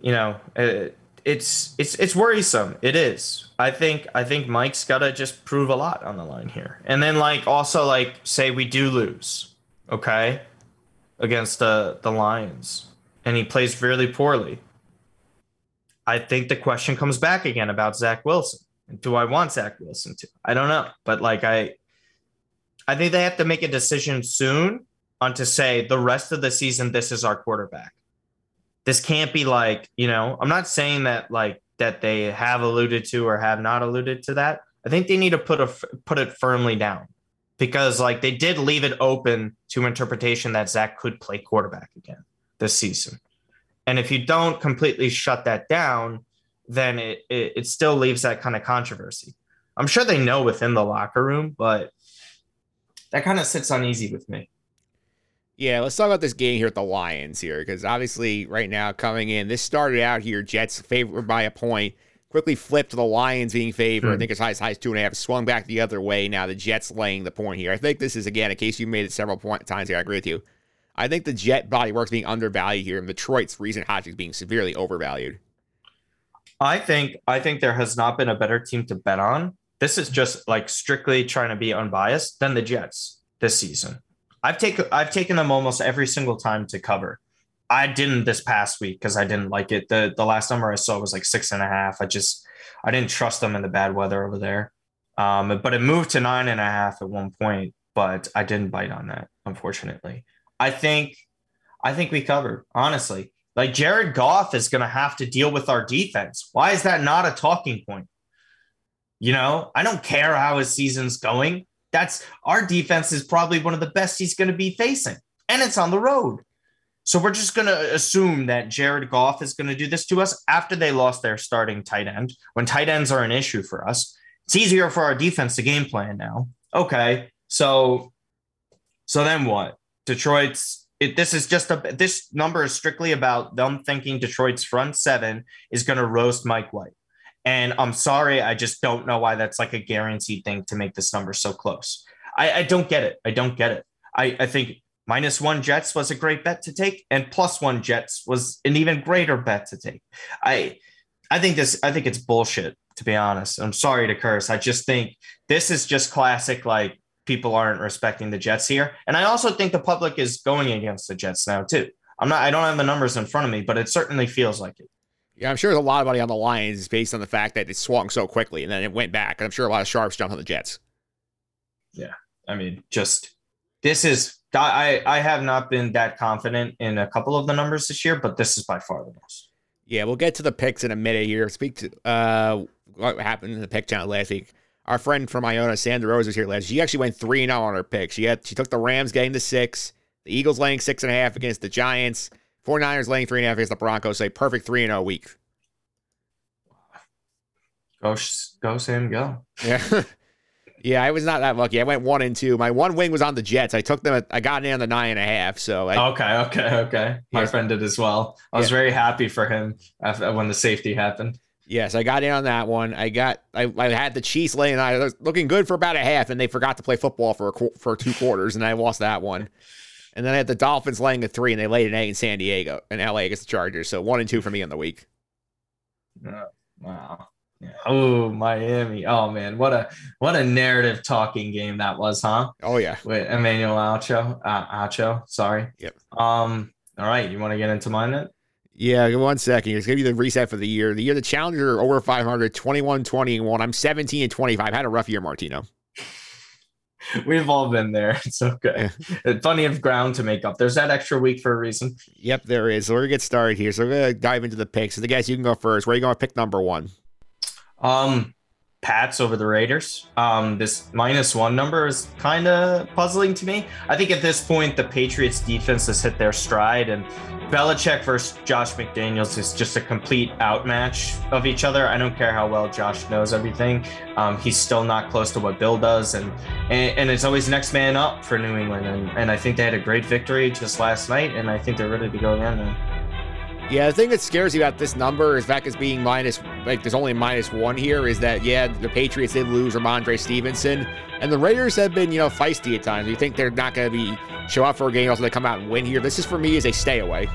you know, it, it's it's it's worrisome. It is. I think I think Mike's got to just prove a lot on the line here, and then like also like say we do lose, okay, against the the Lions, and he plays really poorly. I think the question comes back again about Zach Wilson. Do I want Zach Wilson to? I don't know, but like I, I think they have to make a decision soon on to say the rest of the season this is our quarterback. This can't be like you know. I'm not saying that like that they have alluded to or have not alluded to that. I think they need to put a put it firmly down because like they did leave it open to interpretation that Zach could play quarterback again this season. And if you don't completely shut that down, then it, it, it still leaves that kind of controversy. I'm sure they know within the locker room, but that kind of sits uneasy with me. Yeah, let's talk about this game here at the Lions here, because obviously right now coming in, this started out here, Jets favored by a point, quickly flipped to the Lions being favored. I hmm. think as high as high as two and a half, swung back the other way. Now the Jets laying the point here. I think this is again, in case you made it several point times here, I agree with you. I think the Jet body works being undervalued here, and Detroit's recent hot streak being severely overvalued. I think I think there has not been a better team to bet on. This is just like strictly trying to be unbiased than the Jets this season. I've taken I've taken them almost every single time to cover. I didn't this past week because I didn't like it. The the last number I saw was like six and a half. I just I didn't trust them in the bad weather over there. Um, but it moved to nine and a half at one point, but I didn't bite on that, unfortunately. I think I think we covered, honestly. Like Jared Goff is gonna have to deal with our defense. Why is that not a talking point? You know, I don't care how his season's going. That's our defense is probably one of the best he's going to be facing, and it's on the road. So we're just going to assume that Jared Goff is going to do this to us after they lost their starting tight end. When tight ends are an issue for us, it's easier for our defense to game plan now. Okay, so so then what? Detroit's it, this is just a this number is strictly about them thinking Detroit's front seven is going to roast Mike White. And I'm sorry, I just don't know why that's like a guaranteed thing to make this number so close. I, I don't get it. I don't get it. I, I think minus one Jets was a great bet to take, and plus one Jets was an even greater bet to take. I I think this I think it's bullshit, to be honest. I'm sorry to curse. I just think this is just classic, like people aren't respecting the Jets here. And I also think the public is going against the Jets now, too. I'm not I don't have the numbers in front of me, but it certainly feels like it. Yeah, I'm sure there's a lot of money on the Lions based on the fact that it swung so quickly and then it went back. And I'm sure a lot of sharps jumped on the Jets. Yeah. I mean, just this is I I have not been that confident in a couple of the numbers this year, but this is by far the most. Yeah, we'll get to the picks in a minute here. Speak to uh what happened in the pick channel last week. Our friend from Iona, Sandra Rose, was here last. She actually went three and zero on her pick. She had she took the Rams getting to six, the Eagles laying six and a half against the Giants, 49ers laying three and a half against the Broncos. A perfect three and zero week. Go, go, Sam, go. Yeah. yeah, I was not that lucky. I went one and two. My one wing was on the Jets. I took them. At, I got in on the nine and a half. So I, okay, okay, okay. My Yes. friend did as well. I was Yeah. very happy for him after, uh, when the safety happened. yes, I got in on that one. I got. I, I had the Chiefs laying. I was looking good for about a half, and they forgot to play football for a, for two quarters, and I lost that one. And then I had the Dolphins laying a three, and they laid an eight in San Diego and LA against the Chargers. So one and two for me in the week. Oh, wow. Yeah. Oh, Miami. Oh man, what a what a narrative talking game that was, huh? Oh yeah. With Emmanuel Acho. Uh, Acho, sorry. Yep. Um. All right, you want to get into mine then? Yeah, one second. Just give you the reset for the year. The year the Challenger over 500, 21 21. I'm 17 and 25. had a rough year, Martino. We've all been there. It's okay. Plenty of ground to make up. There's that extra week for a reason. Yep, there is. So we're gonna get started here. So we're gonna dive into the picks. So the guys, you can go first. Where are you going to pick number one? Um, Pats over the Raiders. Um, this minus one number is kind of puzzling to me. I think at this point the Patriots defense has hit their stride, and Belichick versus Josh McDaniels is just a complete outmatch of each other. I don't care how well Josh knows everything. Um, he's still not close to what Bill does, and and, and it's always next man up for New England. And, and I think they had a great victory just last night, and I think they're ready to go again. Yeah, the thing that scares you about this number is is being minus like there's only minus one here is that yeah the Patriots did lose Rhamondre Stevenson and the Raiders have been you know feisty at times. You think they're not going to be show up for a game also they come out and win here. This is for me is a stay away.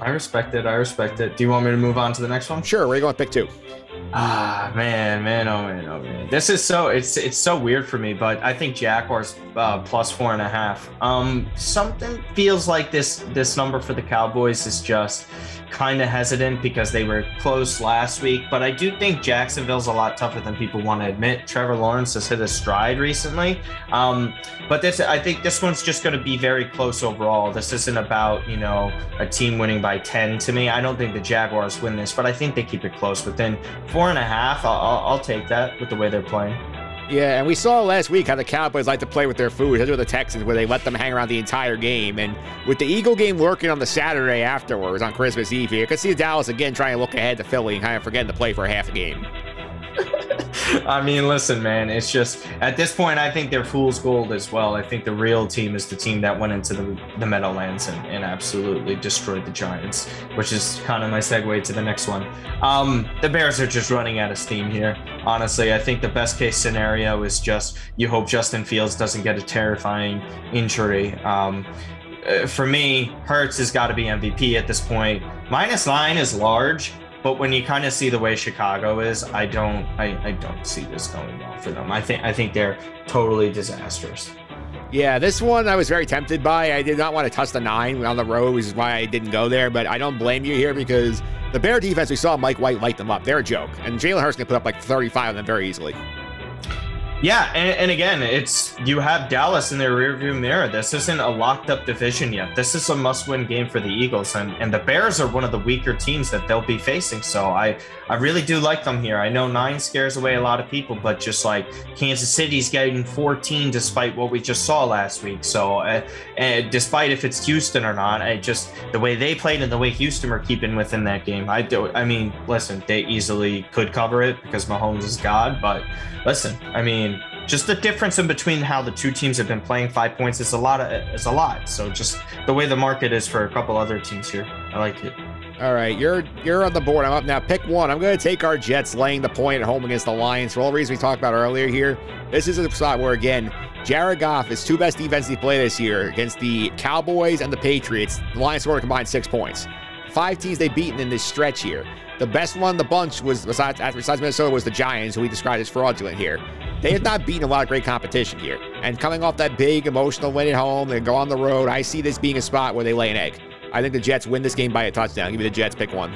I respect it. I respect it. Do you want me to move on to the next one? Sure, where are you going to pick two? Ah man, man, oh man, oh man. This is so it's it's so weird for me, but I think Jaguars uh, plus four and a half. Um, something feels like this this number for the Cowboys is just kind of hesitant because they were close last week. But I do think Jacksonville's a lot tougher than people want to admit. Trevor Lawrence has hit a stride recently, um, but this I think this one's just going to be very close overall. This isn't about you know a team winning by ten. To me, I don't think the Jaguars win this, but I think they keep it close within four and a half. I'll, I'll, I'll take that with the way they're playing. Yeah, and we saw last week how the Cowboys like to play with their food, especially with the Texans, where they let them hang around the entire game. And with the Eagle game working on the Saturday afterwards on Christmas Eve here, could see Dallas again trying to look ahead to Philly and kind of forgetting to play for half a game. I mean, listen, man, it's just at this point, I think they're fool's gold as well. I think the real team is the team that went into the, the Meadowlands and, and absolutely destroyed the Giants, which is kind of my segue to the next one. Um, the Bears are just running out of steam here. Honestly, I think the best case scenario is just you hope Justin Fields doesn't get a terrifying injury. Um, uh, for me, Hurts has got to be MVP at this point. Minus nine is large, but when you kind of see the way Chicago is, I don't, I, I don't see this going well for them. I think, I think they're totally disastrous. Yeah, this one I was very tempted by. I did not want to touch the nine on the road, which is why I didn't go there. But I don't blame you here because the Bear defense, we saw Mike White light them up. They're a joke. And Jalen Hurts can put up like 35 of them very easily. Yeah, and, and, again, it's you have Dallas in their rearview mirror. This isn't a locked up division yet. This is a must-win game for the Eagles, and and the Bears are one of the weaker teams that they'll be facing. So I I really do like them here. I know nine scares away a lot of people, but just like Kansas City's getting 14 despite what we just saw last week. So uh, uh, despite if it's Houston or not, I just the way they played and the way Houston were keeping within that game. I do. I mean, listen, they easily could cover it because Mahomes is God, but listen, I mean just the difference in between how the two teams have been playing five points is a lot of is a lot. So just the way the market is for a couple other teams here. I like it. All right you're you're on the board. I'm up now. Pick one. I'm going to take our jets laying the point at home against the lions for all the reasons we talked about earlier here. This is a spot where again jared goff is two best defensive play this year against the cowboys and the patriots. The lions scored combined six points. Five teams they've beaten in this stretch here. The best one the bunch was besides besides minnesota was the giants who we described as fraudulent here they have not beaten a lot of great competition here. And coming off that big emotional win at home, they go on the road. I see this being a spot where they lay an egg. I think the Jets win this game by a touchdown. Give me the Jets, pick one.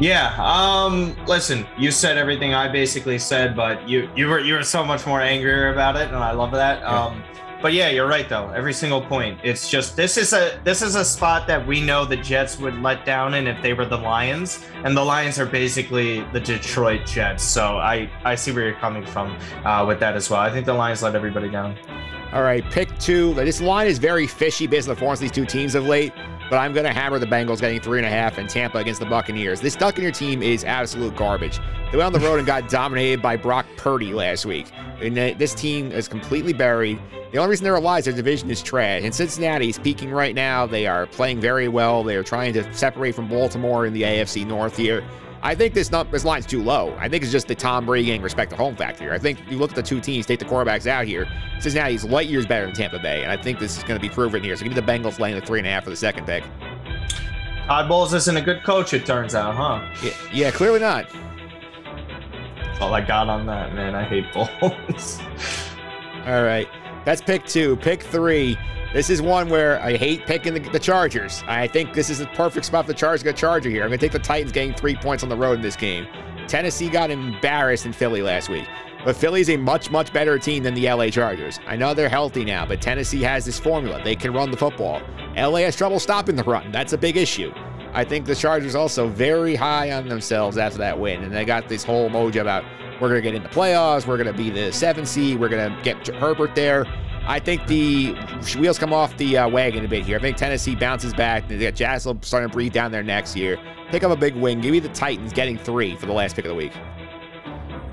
Yeah. Um. Listen, you said everything I basically said, but you you were you were so much more angrier about it, and I love that. Yeah. But yeah, you're right though. Every single point. It's just this is a this is a spot that we know the Jets would let down in if they were the Lions, and the Lions are basically the Detroit Jets. So I I see where you're coming from uh, with that as well. I think the Lions let everybody down. All right, pick two. This line is very fishy based on the performance of these two teams of late but I'm going to hammer the Bengals getting three and a half in Tampa against the Buccaneers. This Buccaneer team is absolute garbage. They went on the road and got dominated by Brock Purdy last week. And uh, this team is completely buried. The only reason they're alive is their division is trash. And Cincinnati is peaking right now. They are playing very well. They are trying to separate from Baltimore in the AFC North here. I think this not, this line's too low. I think it's just the Tom Brady getting respect to home factor. I think you look at the two teams, take the quarterbacks out here. Cincinnati's light years better than Tampa Bay, and I think this is going to be proven here. So give me the Bengals laying the three and a half for the second pick. Todd Bowles isn't a good coach, it turns out, huh? Yeah, yeah clearly not. That's all I got on that, man. I hate Bowles. all right. That's pick two. Pick three. This is one where I hate picking the, the, Chargers. I think this is the perfect spot for the Chargers to get Charger here. I'm going to take the Titans getting three points on the road in this game. Tennessee got embarrassed in Philly last week. But Philly's a much, much better team than the LA Chargers. I know they're healthy now, but Tennessee has this formula. They can run the football. LA has trouble stopping the run. That's a big issue. I think the Chargers also very high on themselves after that win. And they got this whole mojo about we're going to get into the playoffs, we're going to be the seven seed, we're going to get Herbert there. I think the wheels come off the uh, wagon a bit here. I think Tennessee bounces back. They got Jazzle starting to breathe down their necks here. Pick up a big win. Give me the Titans getting three for the last pick of the week.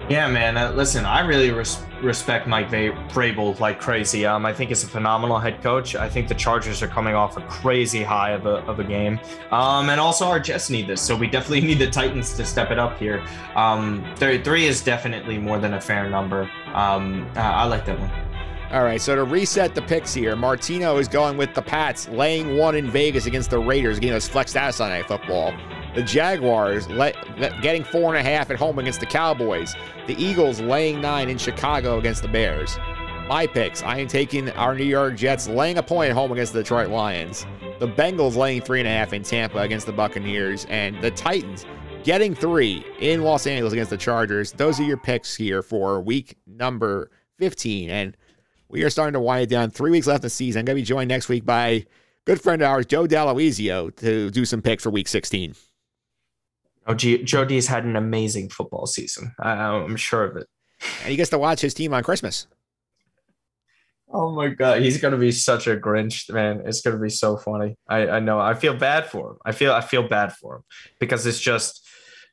Yeah, man. Uh, listen, I really res- respect Mike Vrabel like crazy. Um, I think he's a phenomenal head coach. I think the Chargers are coming off a crazy high of a, of a game. Um, and also our Jets need this, so we definitely need the Titans to step it up here. Um, three, three is definitely more than a fair number. Um, uh, I like that one. All right, so to reset the picks here, Martino is going with the Pats, laying one in Vegas against the Raiders, getting those flex status on Night Football. The Jaguars let, let- getting four and a half at home against the Cowboys. The Eagles laying nine in Chicago against the Bears. My picks. I am taking our New York Jets laying a point at home against the Detroit Lions. The Bengals laying three and a half in Tampa against the Buccaneers, and the Titans getting three in Los Angeles against the Chargers. Those are your picks here for week number 15. And we are starting to wind it down. Three weeks left in the season. I'm going to be joined next week by good friend of ours, Joe Daloizio, to do some picks for week 16. Oh, G- Joe D's had an amazing football season. I, I'm sure of it. And he gets to watch his team on Christmas. Oh my god, he's gonna be such a Grinch, man. It's gonna be so funny. I, I know. I feel bad for him. I feel I feel bad for him because it's just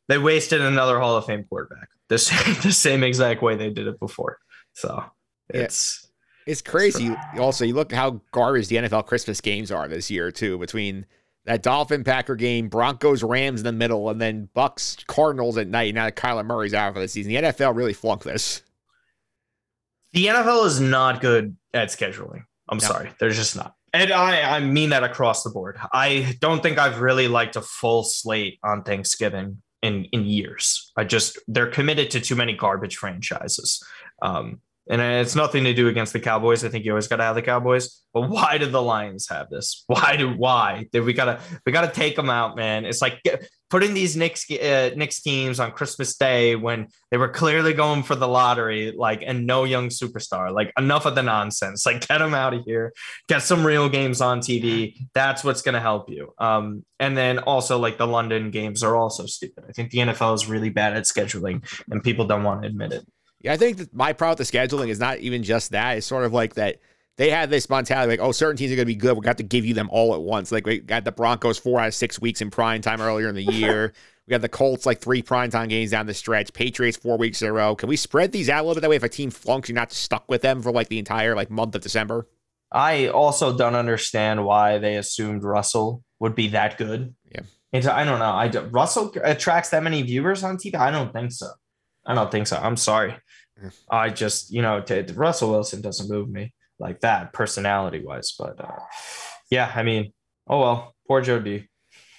they wasted another Hall of Fame quarterback the same the same exact way they did it before. So it's It's crazy. Also, you look how garbage the NFL Christmas games are this year too. Between that Dolphin Packer game, Broncos Rams in the middle, and then Bucs Cardinals at night. Now that Kyler Murray's out for the season, the NFL really flunked this. the NFL is not good at scheduling. I'm No. sorry, they're just not. And I, I mean that across the board. I don't think I've really liked a full slate on Thanksgiving in in years. I just they're committed to too many garbage franchises. Um, and it's nothing to do against the Cowboys. I think you always got to have the Cowboys. But why did the Lions have this? Why do why did we gotta we gotta take them out, man? It's like putting these Knicks uh, Knicks teams on Christmas Day when they were clearly going for the lottery, like and no young superstar. Like enough of the nonsense. Like get them out of here. Get some real games on TV. That's what's gonna help you. Um, and then also like the London games are also stupid. I think the NFL is really bad at scheduling, and people don't want to admit it. Yeah, I think that my problem with the scheduling is not even just that. It's sort of like that they have this mentality like, oh, certain teams are going to be good. We got to give you them all at once. Like we got the Broncos four out of six weeks in prime time earlier in the year. we got the Colts like three prime time games down the stretch. Patriots four weeks in a row. Can we spread these out a little bit that way? If a team flunks, you're not stuck with them for like the entire like month of December. I also don't understand why they assumed Russell would be that good. Yeah. It's, I don't know. I Russell attracts that many viewers on TV. I don't think so. I don't think so. I'm sorry. I just, you know, t- Russell Wilson doesn't move me like that personality wise. But uh, yeah, I mean, oh well, poor Joe D.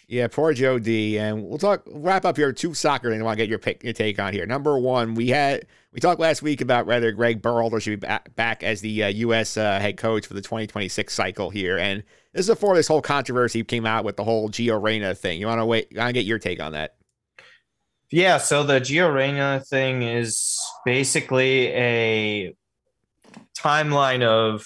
Yeah, poor Joe D. And we'll talk wrap up here two soccer things I want to get your pick your take on here. Number one, we had we talked last week about whether Greg Berhalter should be back, back as the uh, U.S. Uh, head coach for the 2026 cycle here, and this is before this whole controversy came out with the whole Gio Reyna thing. You want to wait? I want to get your take on that. Yeah, so the Gio Reyna thing is basically a timeline of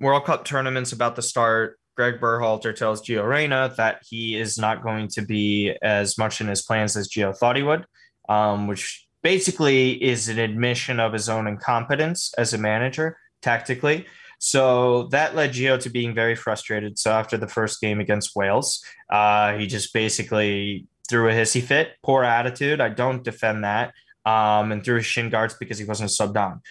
World Cup tournaments about to start. Greg Berhalter tells Gio Reyna that he is not going to be as much in his plans as Gio thought he would, um, which basically is an admission of his own incompetence as a manager tactically. So that led Gio to being very frustrated. So after the first game against Wales, uh, he just basically threw a hissy fit, poor attitude. I don't defend that. Um, and threw his shin guards because he wasn't subbed on.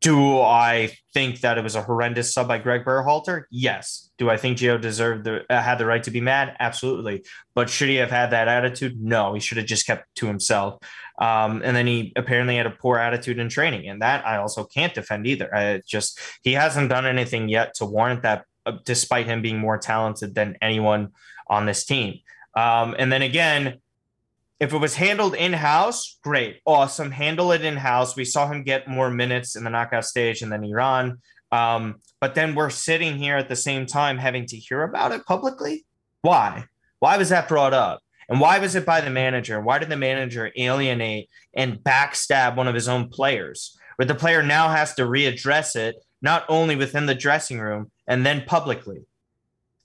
Do I think that it was a horrendous sub by Greg Berhalter? Yes. Do I think Gio deserved the uh, had the right to be mad? Absolutely. But should he have had that attitude? No. He should have just kept to himself. Um, and then he apparently had a poor attitude in training, and that I also can't defend either. I just he hasn't done anything yet to warrant that, uh, despite him being more talented than anyone on this team. Um, and then again, if it was handled in house, great, awesome. Handle it in house. We saw him get more minutes in the knockout stage and then Iran. Um, but then we're sitting here at the same time having to hear about it publicly. Why? Why was that brought up? And why was it by the manager? Why did the manager alienate and backstab one of his own players? Where the player now has to readdress it, not only within the dressing room and then publicly.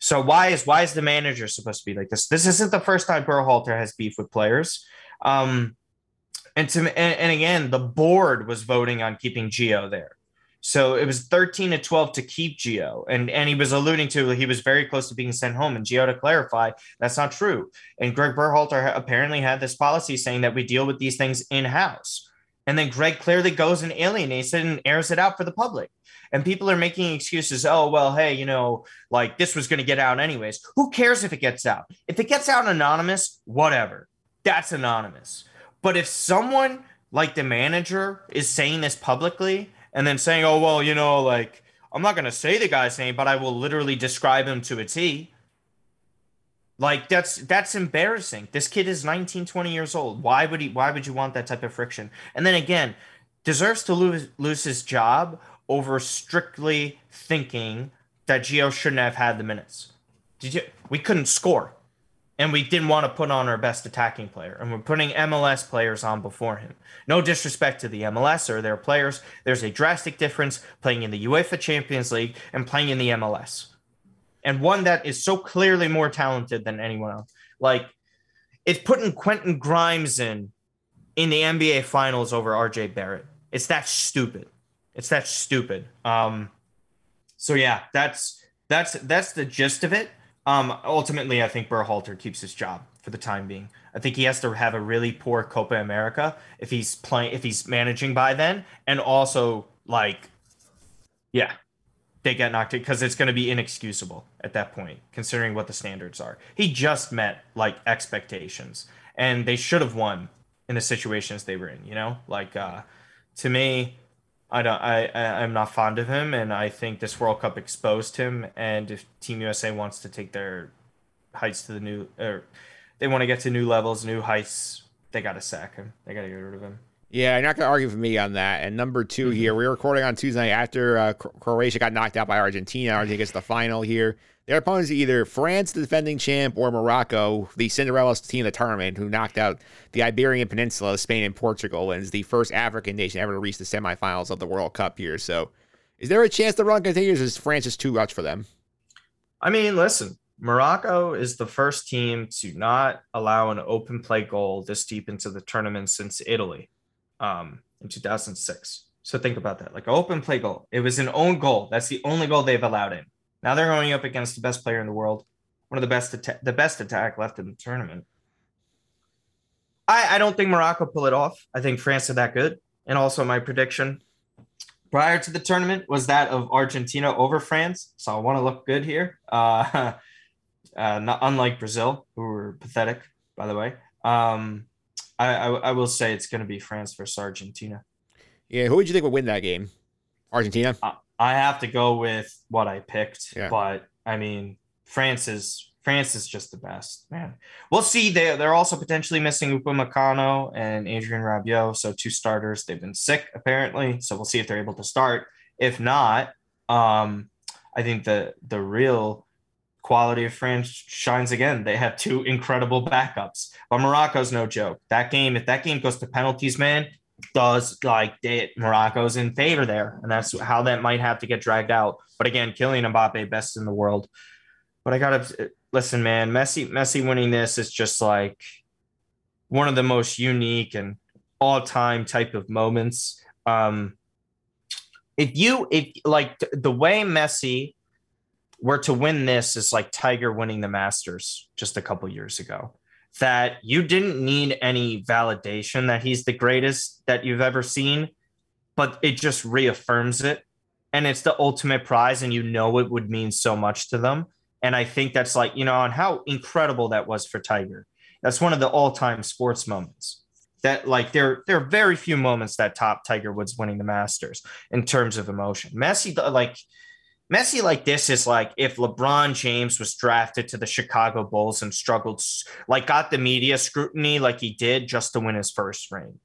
So why is why is the manager supposed to be like this? This isn't the first time Berhalter has beef with players. Um, and to and, and again, the board was voting on keeping Gio there. So it was 13 to 12 to keep Gio. And, and he was alluding to he was very close to being sent home. And Gio to clarify, that's not true. And Greg Berhalter apparently had this policy saying that we deal with these things in-house. And then Greg clearly goes and alienates it and airs it out for the public. And people are making excuses. Oh, well, hey, you know, like this was going to get out anyways. Who cares if it gets out? If it gets out anonymous, whatever. That's anonymous. But if someone like the manager is saying this publicly and then saying, oh, well, you know, like, I'm not going to say the guy's name, but I will literally describe him to a T. Like that's that's embarrassing. This kid is 19, 20 years old. Why would he why would you want that type of friction? And then again, deserves to lose lose his job over strictly thinking that Gio shouldn't have had the minutes. Did you we couldn't score. And we didn't want to put on our best attacking player. And we're putting MLS players on before him. No disrespect to the MLS or their players. There's a drastic difference playing in the UEFA Champions League and playing in the MLS and one that is so clearly more talented than anyone else. Like it's putting Quentin Grimes in in the NBA finals over RJ Barrett. It's that stupid. It's that stupid. Um so yeah, that's that's that's the gist of it. Um ultimately I think Berhalter keeps his job for the time being. I think he has to have a really poor Copa America if he's playing if he's managing by then and also like yeah, they get knocked because it's going to be inexcusable at that point, considering what the standards are. He just met like expectations, and they should have won in the situations they were in. You know, like uh, to me, I don't, I, I'm not fond of him, and I think this World Cup exposed him. And if Team USA wants to take their heights to the new, or they want to get to new levels, new heights, they got to sack him. They got to get rid of him. Yeah, you're not going to argue with me on that. And number 2 mm-hmm. here, we are recording on Tuesday after uh, Croatia got knocked out by Argentina. Argentina gets the final here. Their opponents are either France, the defending champ, or Morocco, the Cinderella team of the tournament, who knocked out the Iberian Peninsula, Spain, and Portugal, and is the first African nation ever to reach the semifinals of the World Cup here. So, is there a chance the run continues? Is France just too much for them? I mean, listen, Morocco is the first team to not allow an open play goal this deep into the tournament since Italy um, in 2006. So think about that. Like open play goal. It was an own goal. That's the only goal they've allowed in. Now they're going up against the best player in the world, one of the best the best attack left in the tournament. I, I don't think Morocco pull it off. I think France are that good. And also my prediction prior to the tournament was that of Argentina over France. So I want to look good here. Uh, uh, not unlike Brazil, who were pathetic, by the way. Um, I, I, I will say it's going to be France versus Argentina. Yeah, who would you think would win that game? Argentina. I, I have to go with what I picked, yeah. but I mean France is France is just the best, man. We'll see. They they're also potentially missing Upamecano and Adrien Rabiot, so two starters. They've been sick apparently, so we'll see if they're able to start. If not, um, I think the the real quality of France shines again. They have two incredible backups, but Morocco's no joke. That game, if that game goes to penalties, man, does like they, Morocco's in favor there, and that's how that might have to get dragged out. But again, Kylian Mbappe, best in the world. But I gotta listen, man. Messi, Messi winning this is just like one of the most unique and all-time type of moments. Um, if you, if like the way Messi were to win this is like Tiger winning the Masters just a couple years ago. That you didn't need any validation that he's the greatest that you've ever seen, but it just reaffirms it. And it's the ultimate prize, and you know it would mean so much to them. And I think that's like, you know, and how incredible that was for Tiger. That's one of the all-time sports moments. That like there there are very few moments that top Tiger Woods winning the Masters in terms of emotion. Messi like Messi like this is like if LeBron James was drafted to the Chicago Bulls and struggled, like got the media scrutiny like he did just to win his first ring.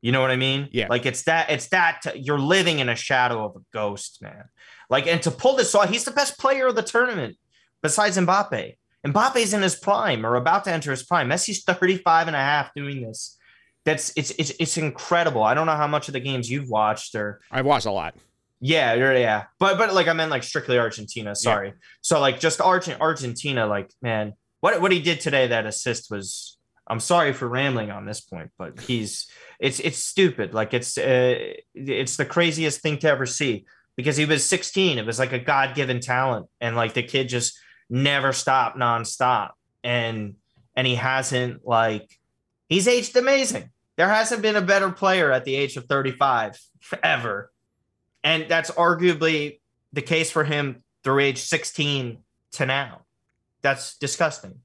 You know what I mean? Yeah. Like it's that, it's that you're living in a shadow of a ghost, man. Like, and to pull this off, he's the best player of the tournament besides Mbappe. Mbappe's in his prime or about to enter his prime. Messi's 35 and a half doing this. That's it's it's it's incredible. I don't know how much of the games you've watched or I've watched a lot. Yeah, yeah, but but like I meant like strictly Argentina. Sorry. Yeah. So like just Argent Argentina. Like man, what what he did today that assist was. I'm sorry for rambling on this point, but he's it's it's stupid. Like it's uh, it's the craziest thing to ever see because he was 16. It was like a God given talent, and like the kid just never stopped nonstop, and and he hasn't like he's aged amazing. There hasn't been a better player at the age of 35 ever and that's arguably the case for him through age 16 to now. That's disgusting.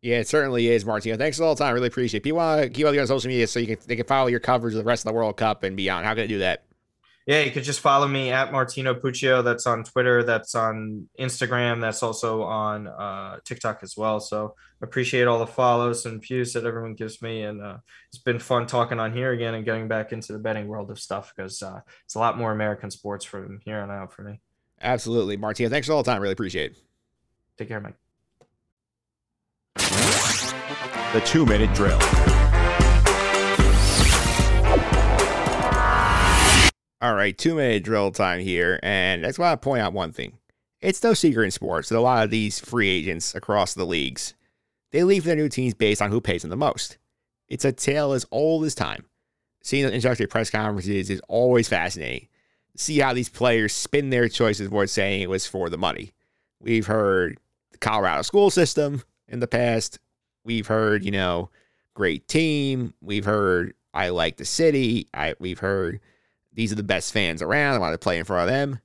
Yeah, it certainly is, Martino. Thanks all the time. Really appreciate it. People want to keep up with you on social media so you can they can follow your coverage of the rest of the World Cup and beyond. How can I do that? Yeah, you could just follow me at Martino Puccio. That's on Twitter. That's on Instagram. That's also on uh, TikTok as well. So appreciate all the follows and views that everyone gives me, and uh, it's been fun talking on here again and getting back into the betting world of stuff because uh, it's a lot more American sports from here on out for me. Absolutely, Martino. Thanks for all the time. Really appreciate it. Take care, Mike. The two minute drill. All right, two minute drill time here. And that's why I point out one thing. It's no secret in sports that a lot of these free agents across the leagues, they leave their new teams based on who pays them the most. It's a tale as old as time. Seeing the introductory press conferences is always fascinating. See how these players spin their choices worth saying it was for the money. We've heard the Colorado school system in the past. We've heard, you know, great team. We've heard I like the city. I we've heard these are the best fans around. I want to play in front of them.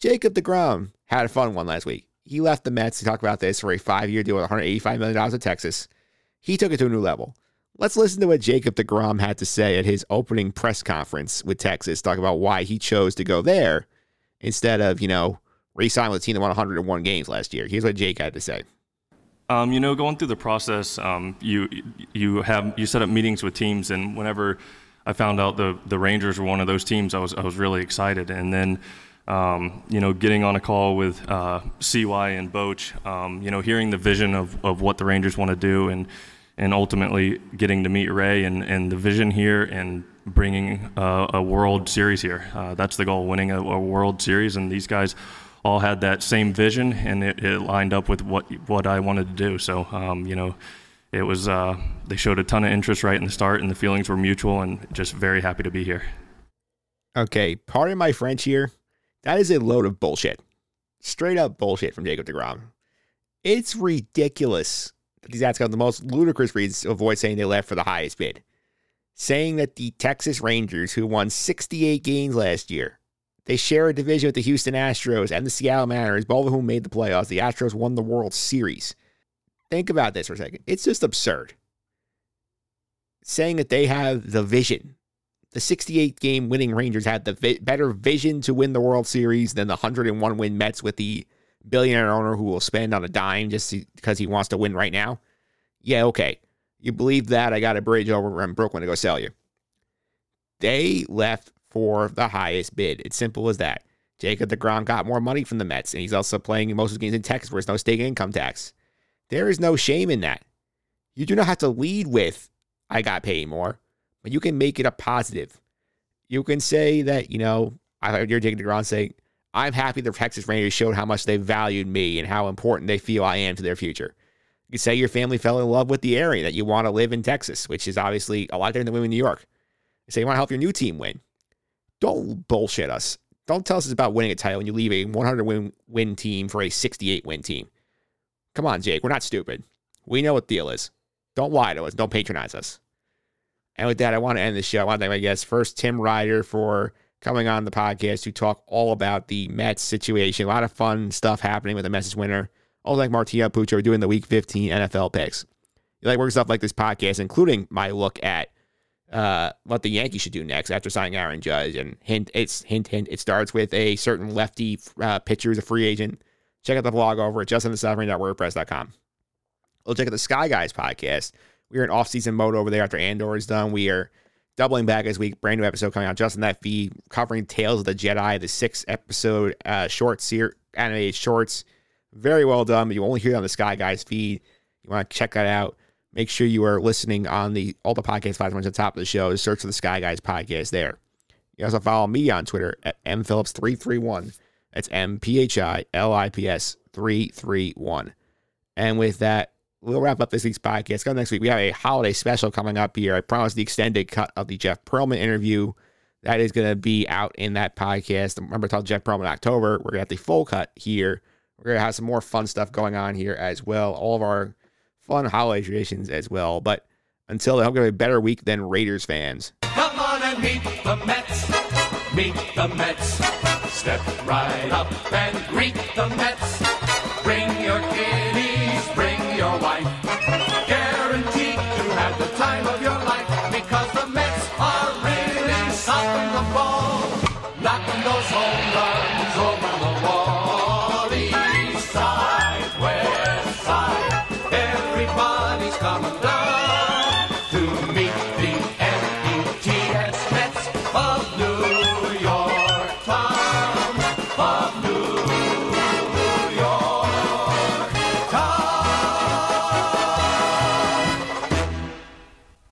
Jacob DeGrom had a fun one last week. He left the Mets to talk about this for a five year deal with $185 million in Texas. He took it to a new level. Let's listen to what Jacob DeGrom had to say at his opening press conference with Texas, talk about why he chose to go there instead of, you know, re sign with a team that won 101 games last year. Here's what Jake had to say. Um, you know, going through the process, um, you you have you set up meetings with teams, and whenever I found out the the Rangers were one of those teams, I was I was really excited. And then, um, you know, getting on a call with uh, CY and Boch, um, you know, hearing the vision of, of what the Rangers want to do, and and ultimately getting to meet Ray and, and the vision here, and bringing uh, a World Series here. Uh, that's the goal: winning a, a World Series, and these guys all had that same vision, and it, it lined up with what what I wanted to do. So, um, you know it was uh, they showed a ton of interest right in the start, and the feelings were mutual, and just very happy to be here. Okay, pardon my French here. That is a load of bullshit. Straight up bullshit from Jacob DeGrom. It's ridiculous that these ads got the most ludicrous reasons to avoid saying they left for the highest bid. Saying that the Texas Rangers, who won 68 games last year, they share a division with the Houston Astros and the Seattle Mariners, both of whom made the playoffs. The Astros won the World Series. Think about this for a second. It's just absurd. Saying that they have the vision. The 68 game winning Rangers had the vi- better vision to win the World Series than the 101 win Mets with the billionaire owner who will spend on a dime just because he wants to win right now. Yeah, okay. You believe that? I got a bridge over in Brooklyn to go sell you. They left for the highest bid. It's simple as that. Jacob DeGrom got more money from the Mets, and he's also playing most of his games in Texas where there's no state income tax. There is no shame in that. You do not have to lead with, I got paid more, but you can make it a positive. You can say that, you know, I heard you're taking the ground saying, I'm happy the Texas Rangers showed how much they valued me and how important they feel I am to their future. You can say your family fell in love with the area, that you want to live in Texas, which is obviously a lot different than living in New York. You say you want to help your new team win. Don't bullshit us. Don't tell us it's about winning a title when you leave a 100 win, win team for a 68 win team. Come on, Jake. We're not stupid. We know what the deal is. Don't lie to us. Don't patronize us. And with that, I want to end the show. I want to thank my guest first, Tim Ryder, for coming on the podcast to talk all about the Mets situation. A lot of fun stuff happening with the Mets winner. Also, like Martino Puccio doing the Week 15 NFL picks. You like work stuff like this podcast, including my look at uh, what the Yankees should do next after signing Aaron Judge. And hint, it's hint, hint. It starts with a certain lefty uh, pitcher who's a free agent Check out the blog over at justendthesuffering.wordpress.com. We'll check out the Sky Guys podcast. We are in off-season mode over there after Andor is done. We are doubling back this week. Brand new episode coming out just in that feed, covering Tales of the Jedi, the six episode uh, short series, animated shorts. Very well done. You only hear it on the Sky Guys feed. You want to check that out. Make sure you are listening on the all the podcast platforms at the top of the show. Search for the Sky Guys podcast there. You also follow me on Twitter at mphillips331. That's M P H I L I P S 331. And with that, we'll wrap up this week's podcast. Come next week. We have a holiday special coming up here. I promise the extended cut of the Jeff Pearlman interview. That is going to be out in that podcast. Remember, I told Jeff Pearlman in October. We're going to have the full cut here. We're going to have some more fun stuff going on here as well. All of our fun holiday traditions as well. But until then, I hope you have a better week than Raiders fans. Come on and meet the Mets. Meet the Mets. Step right up and greet the Mets. Bring your kiddies,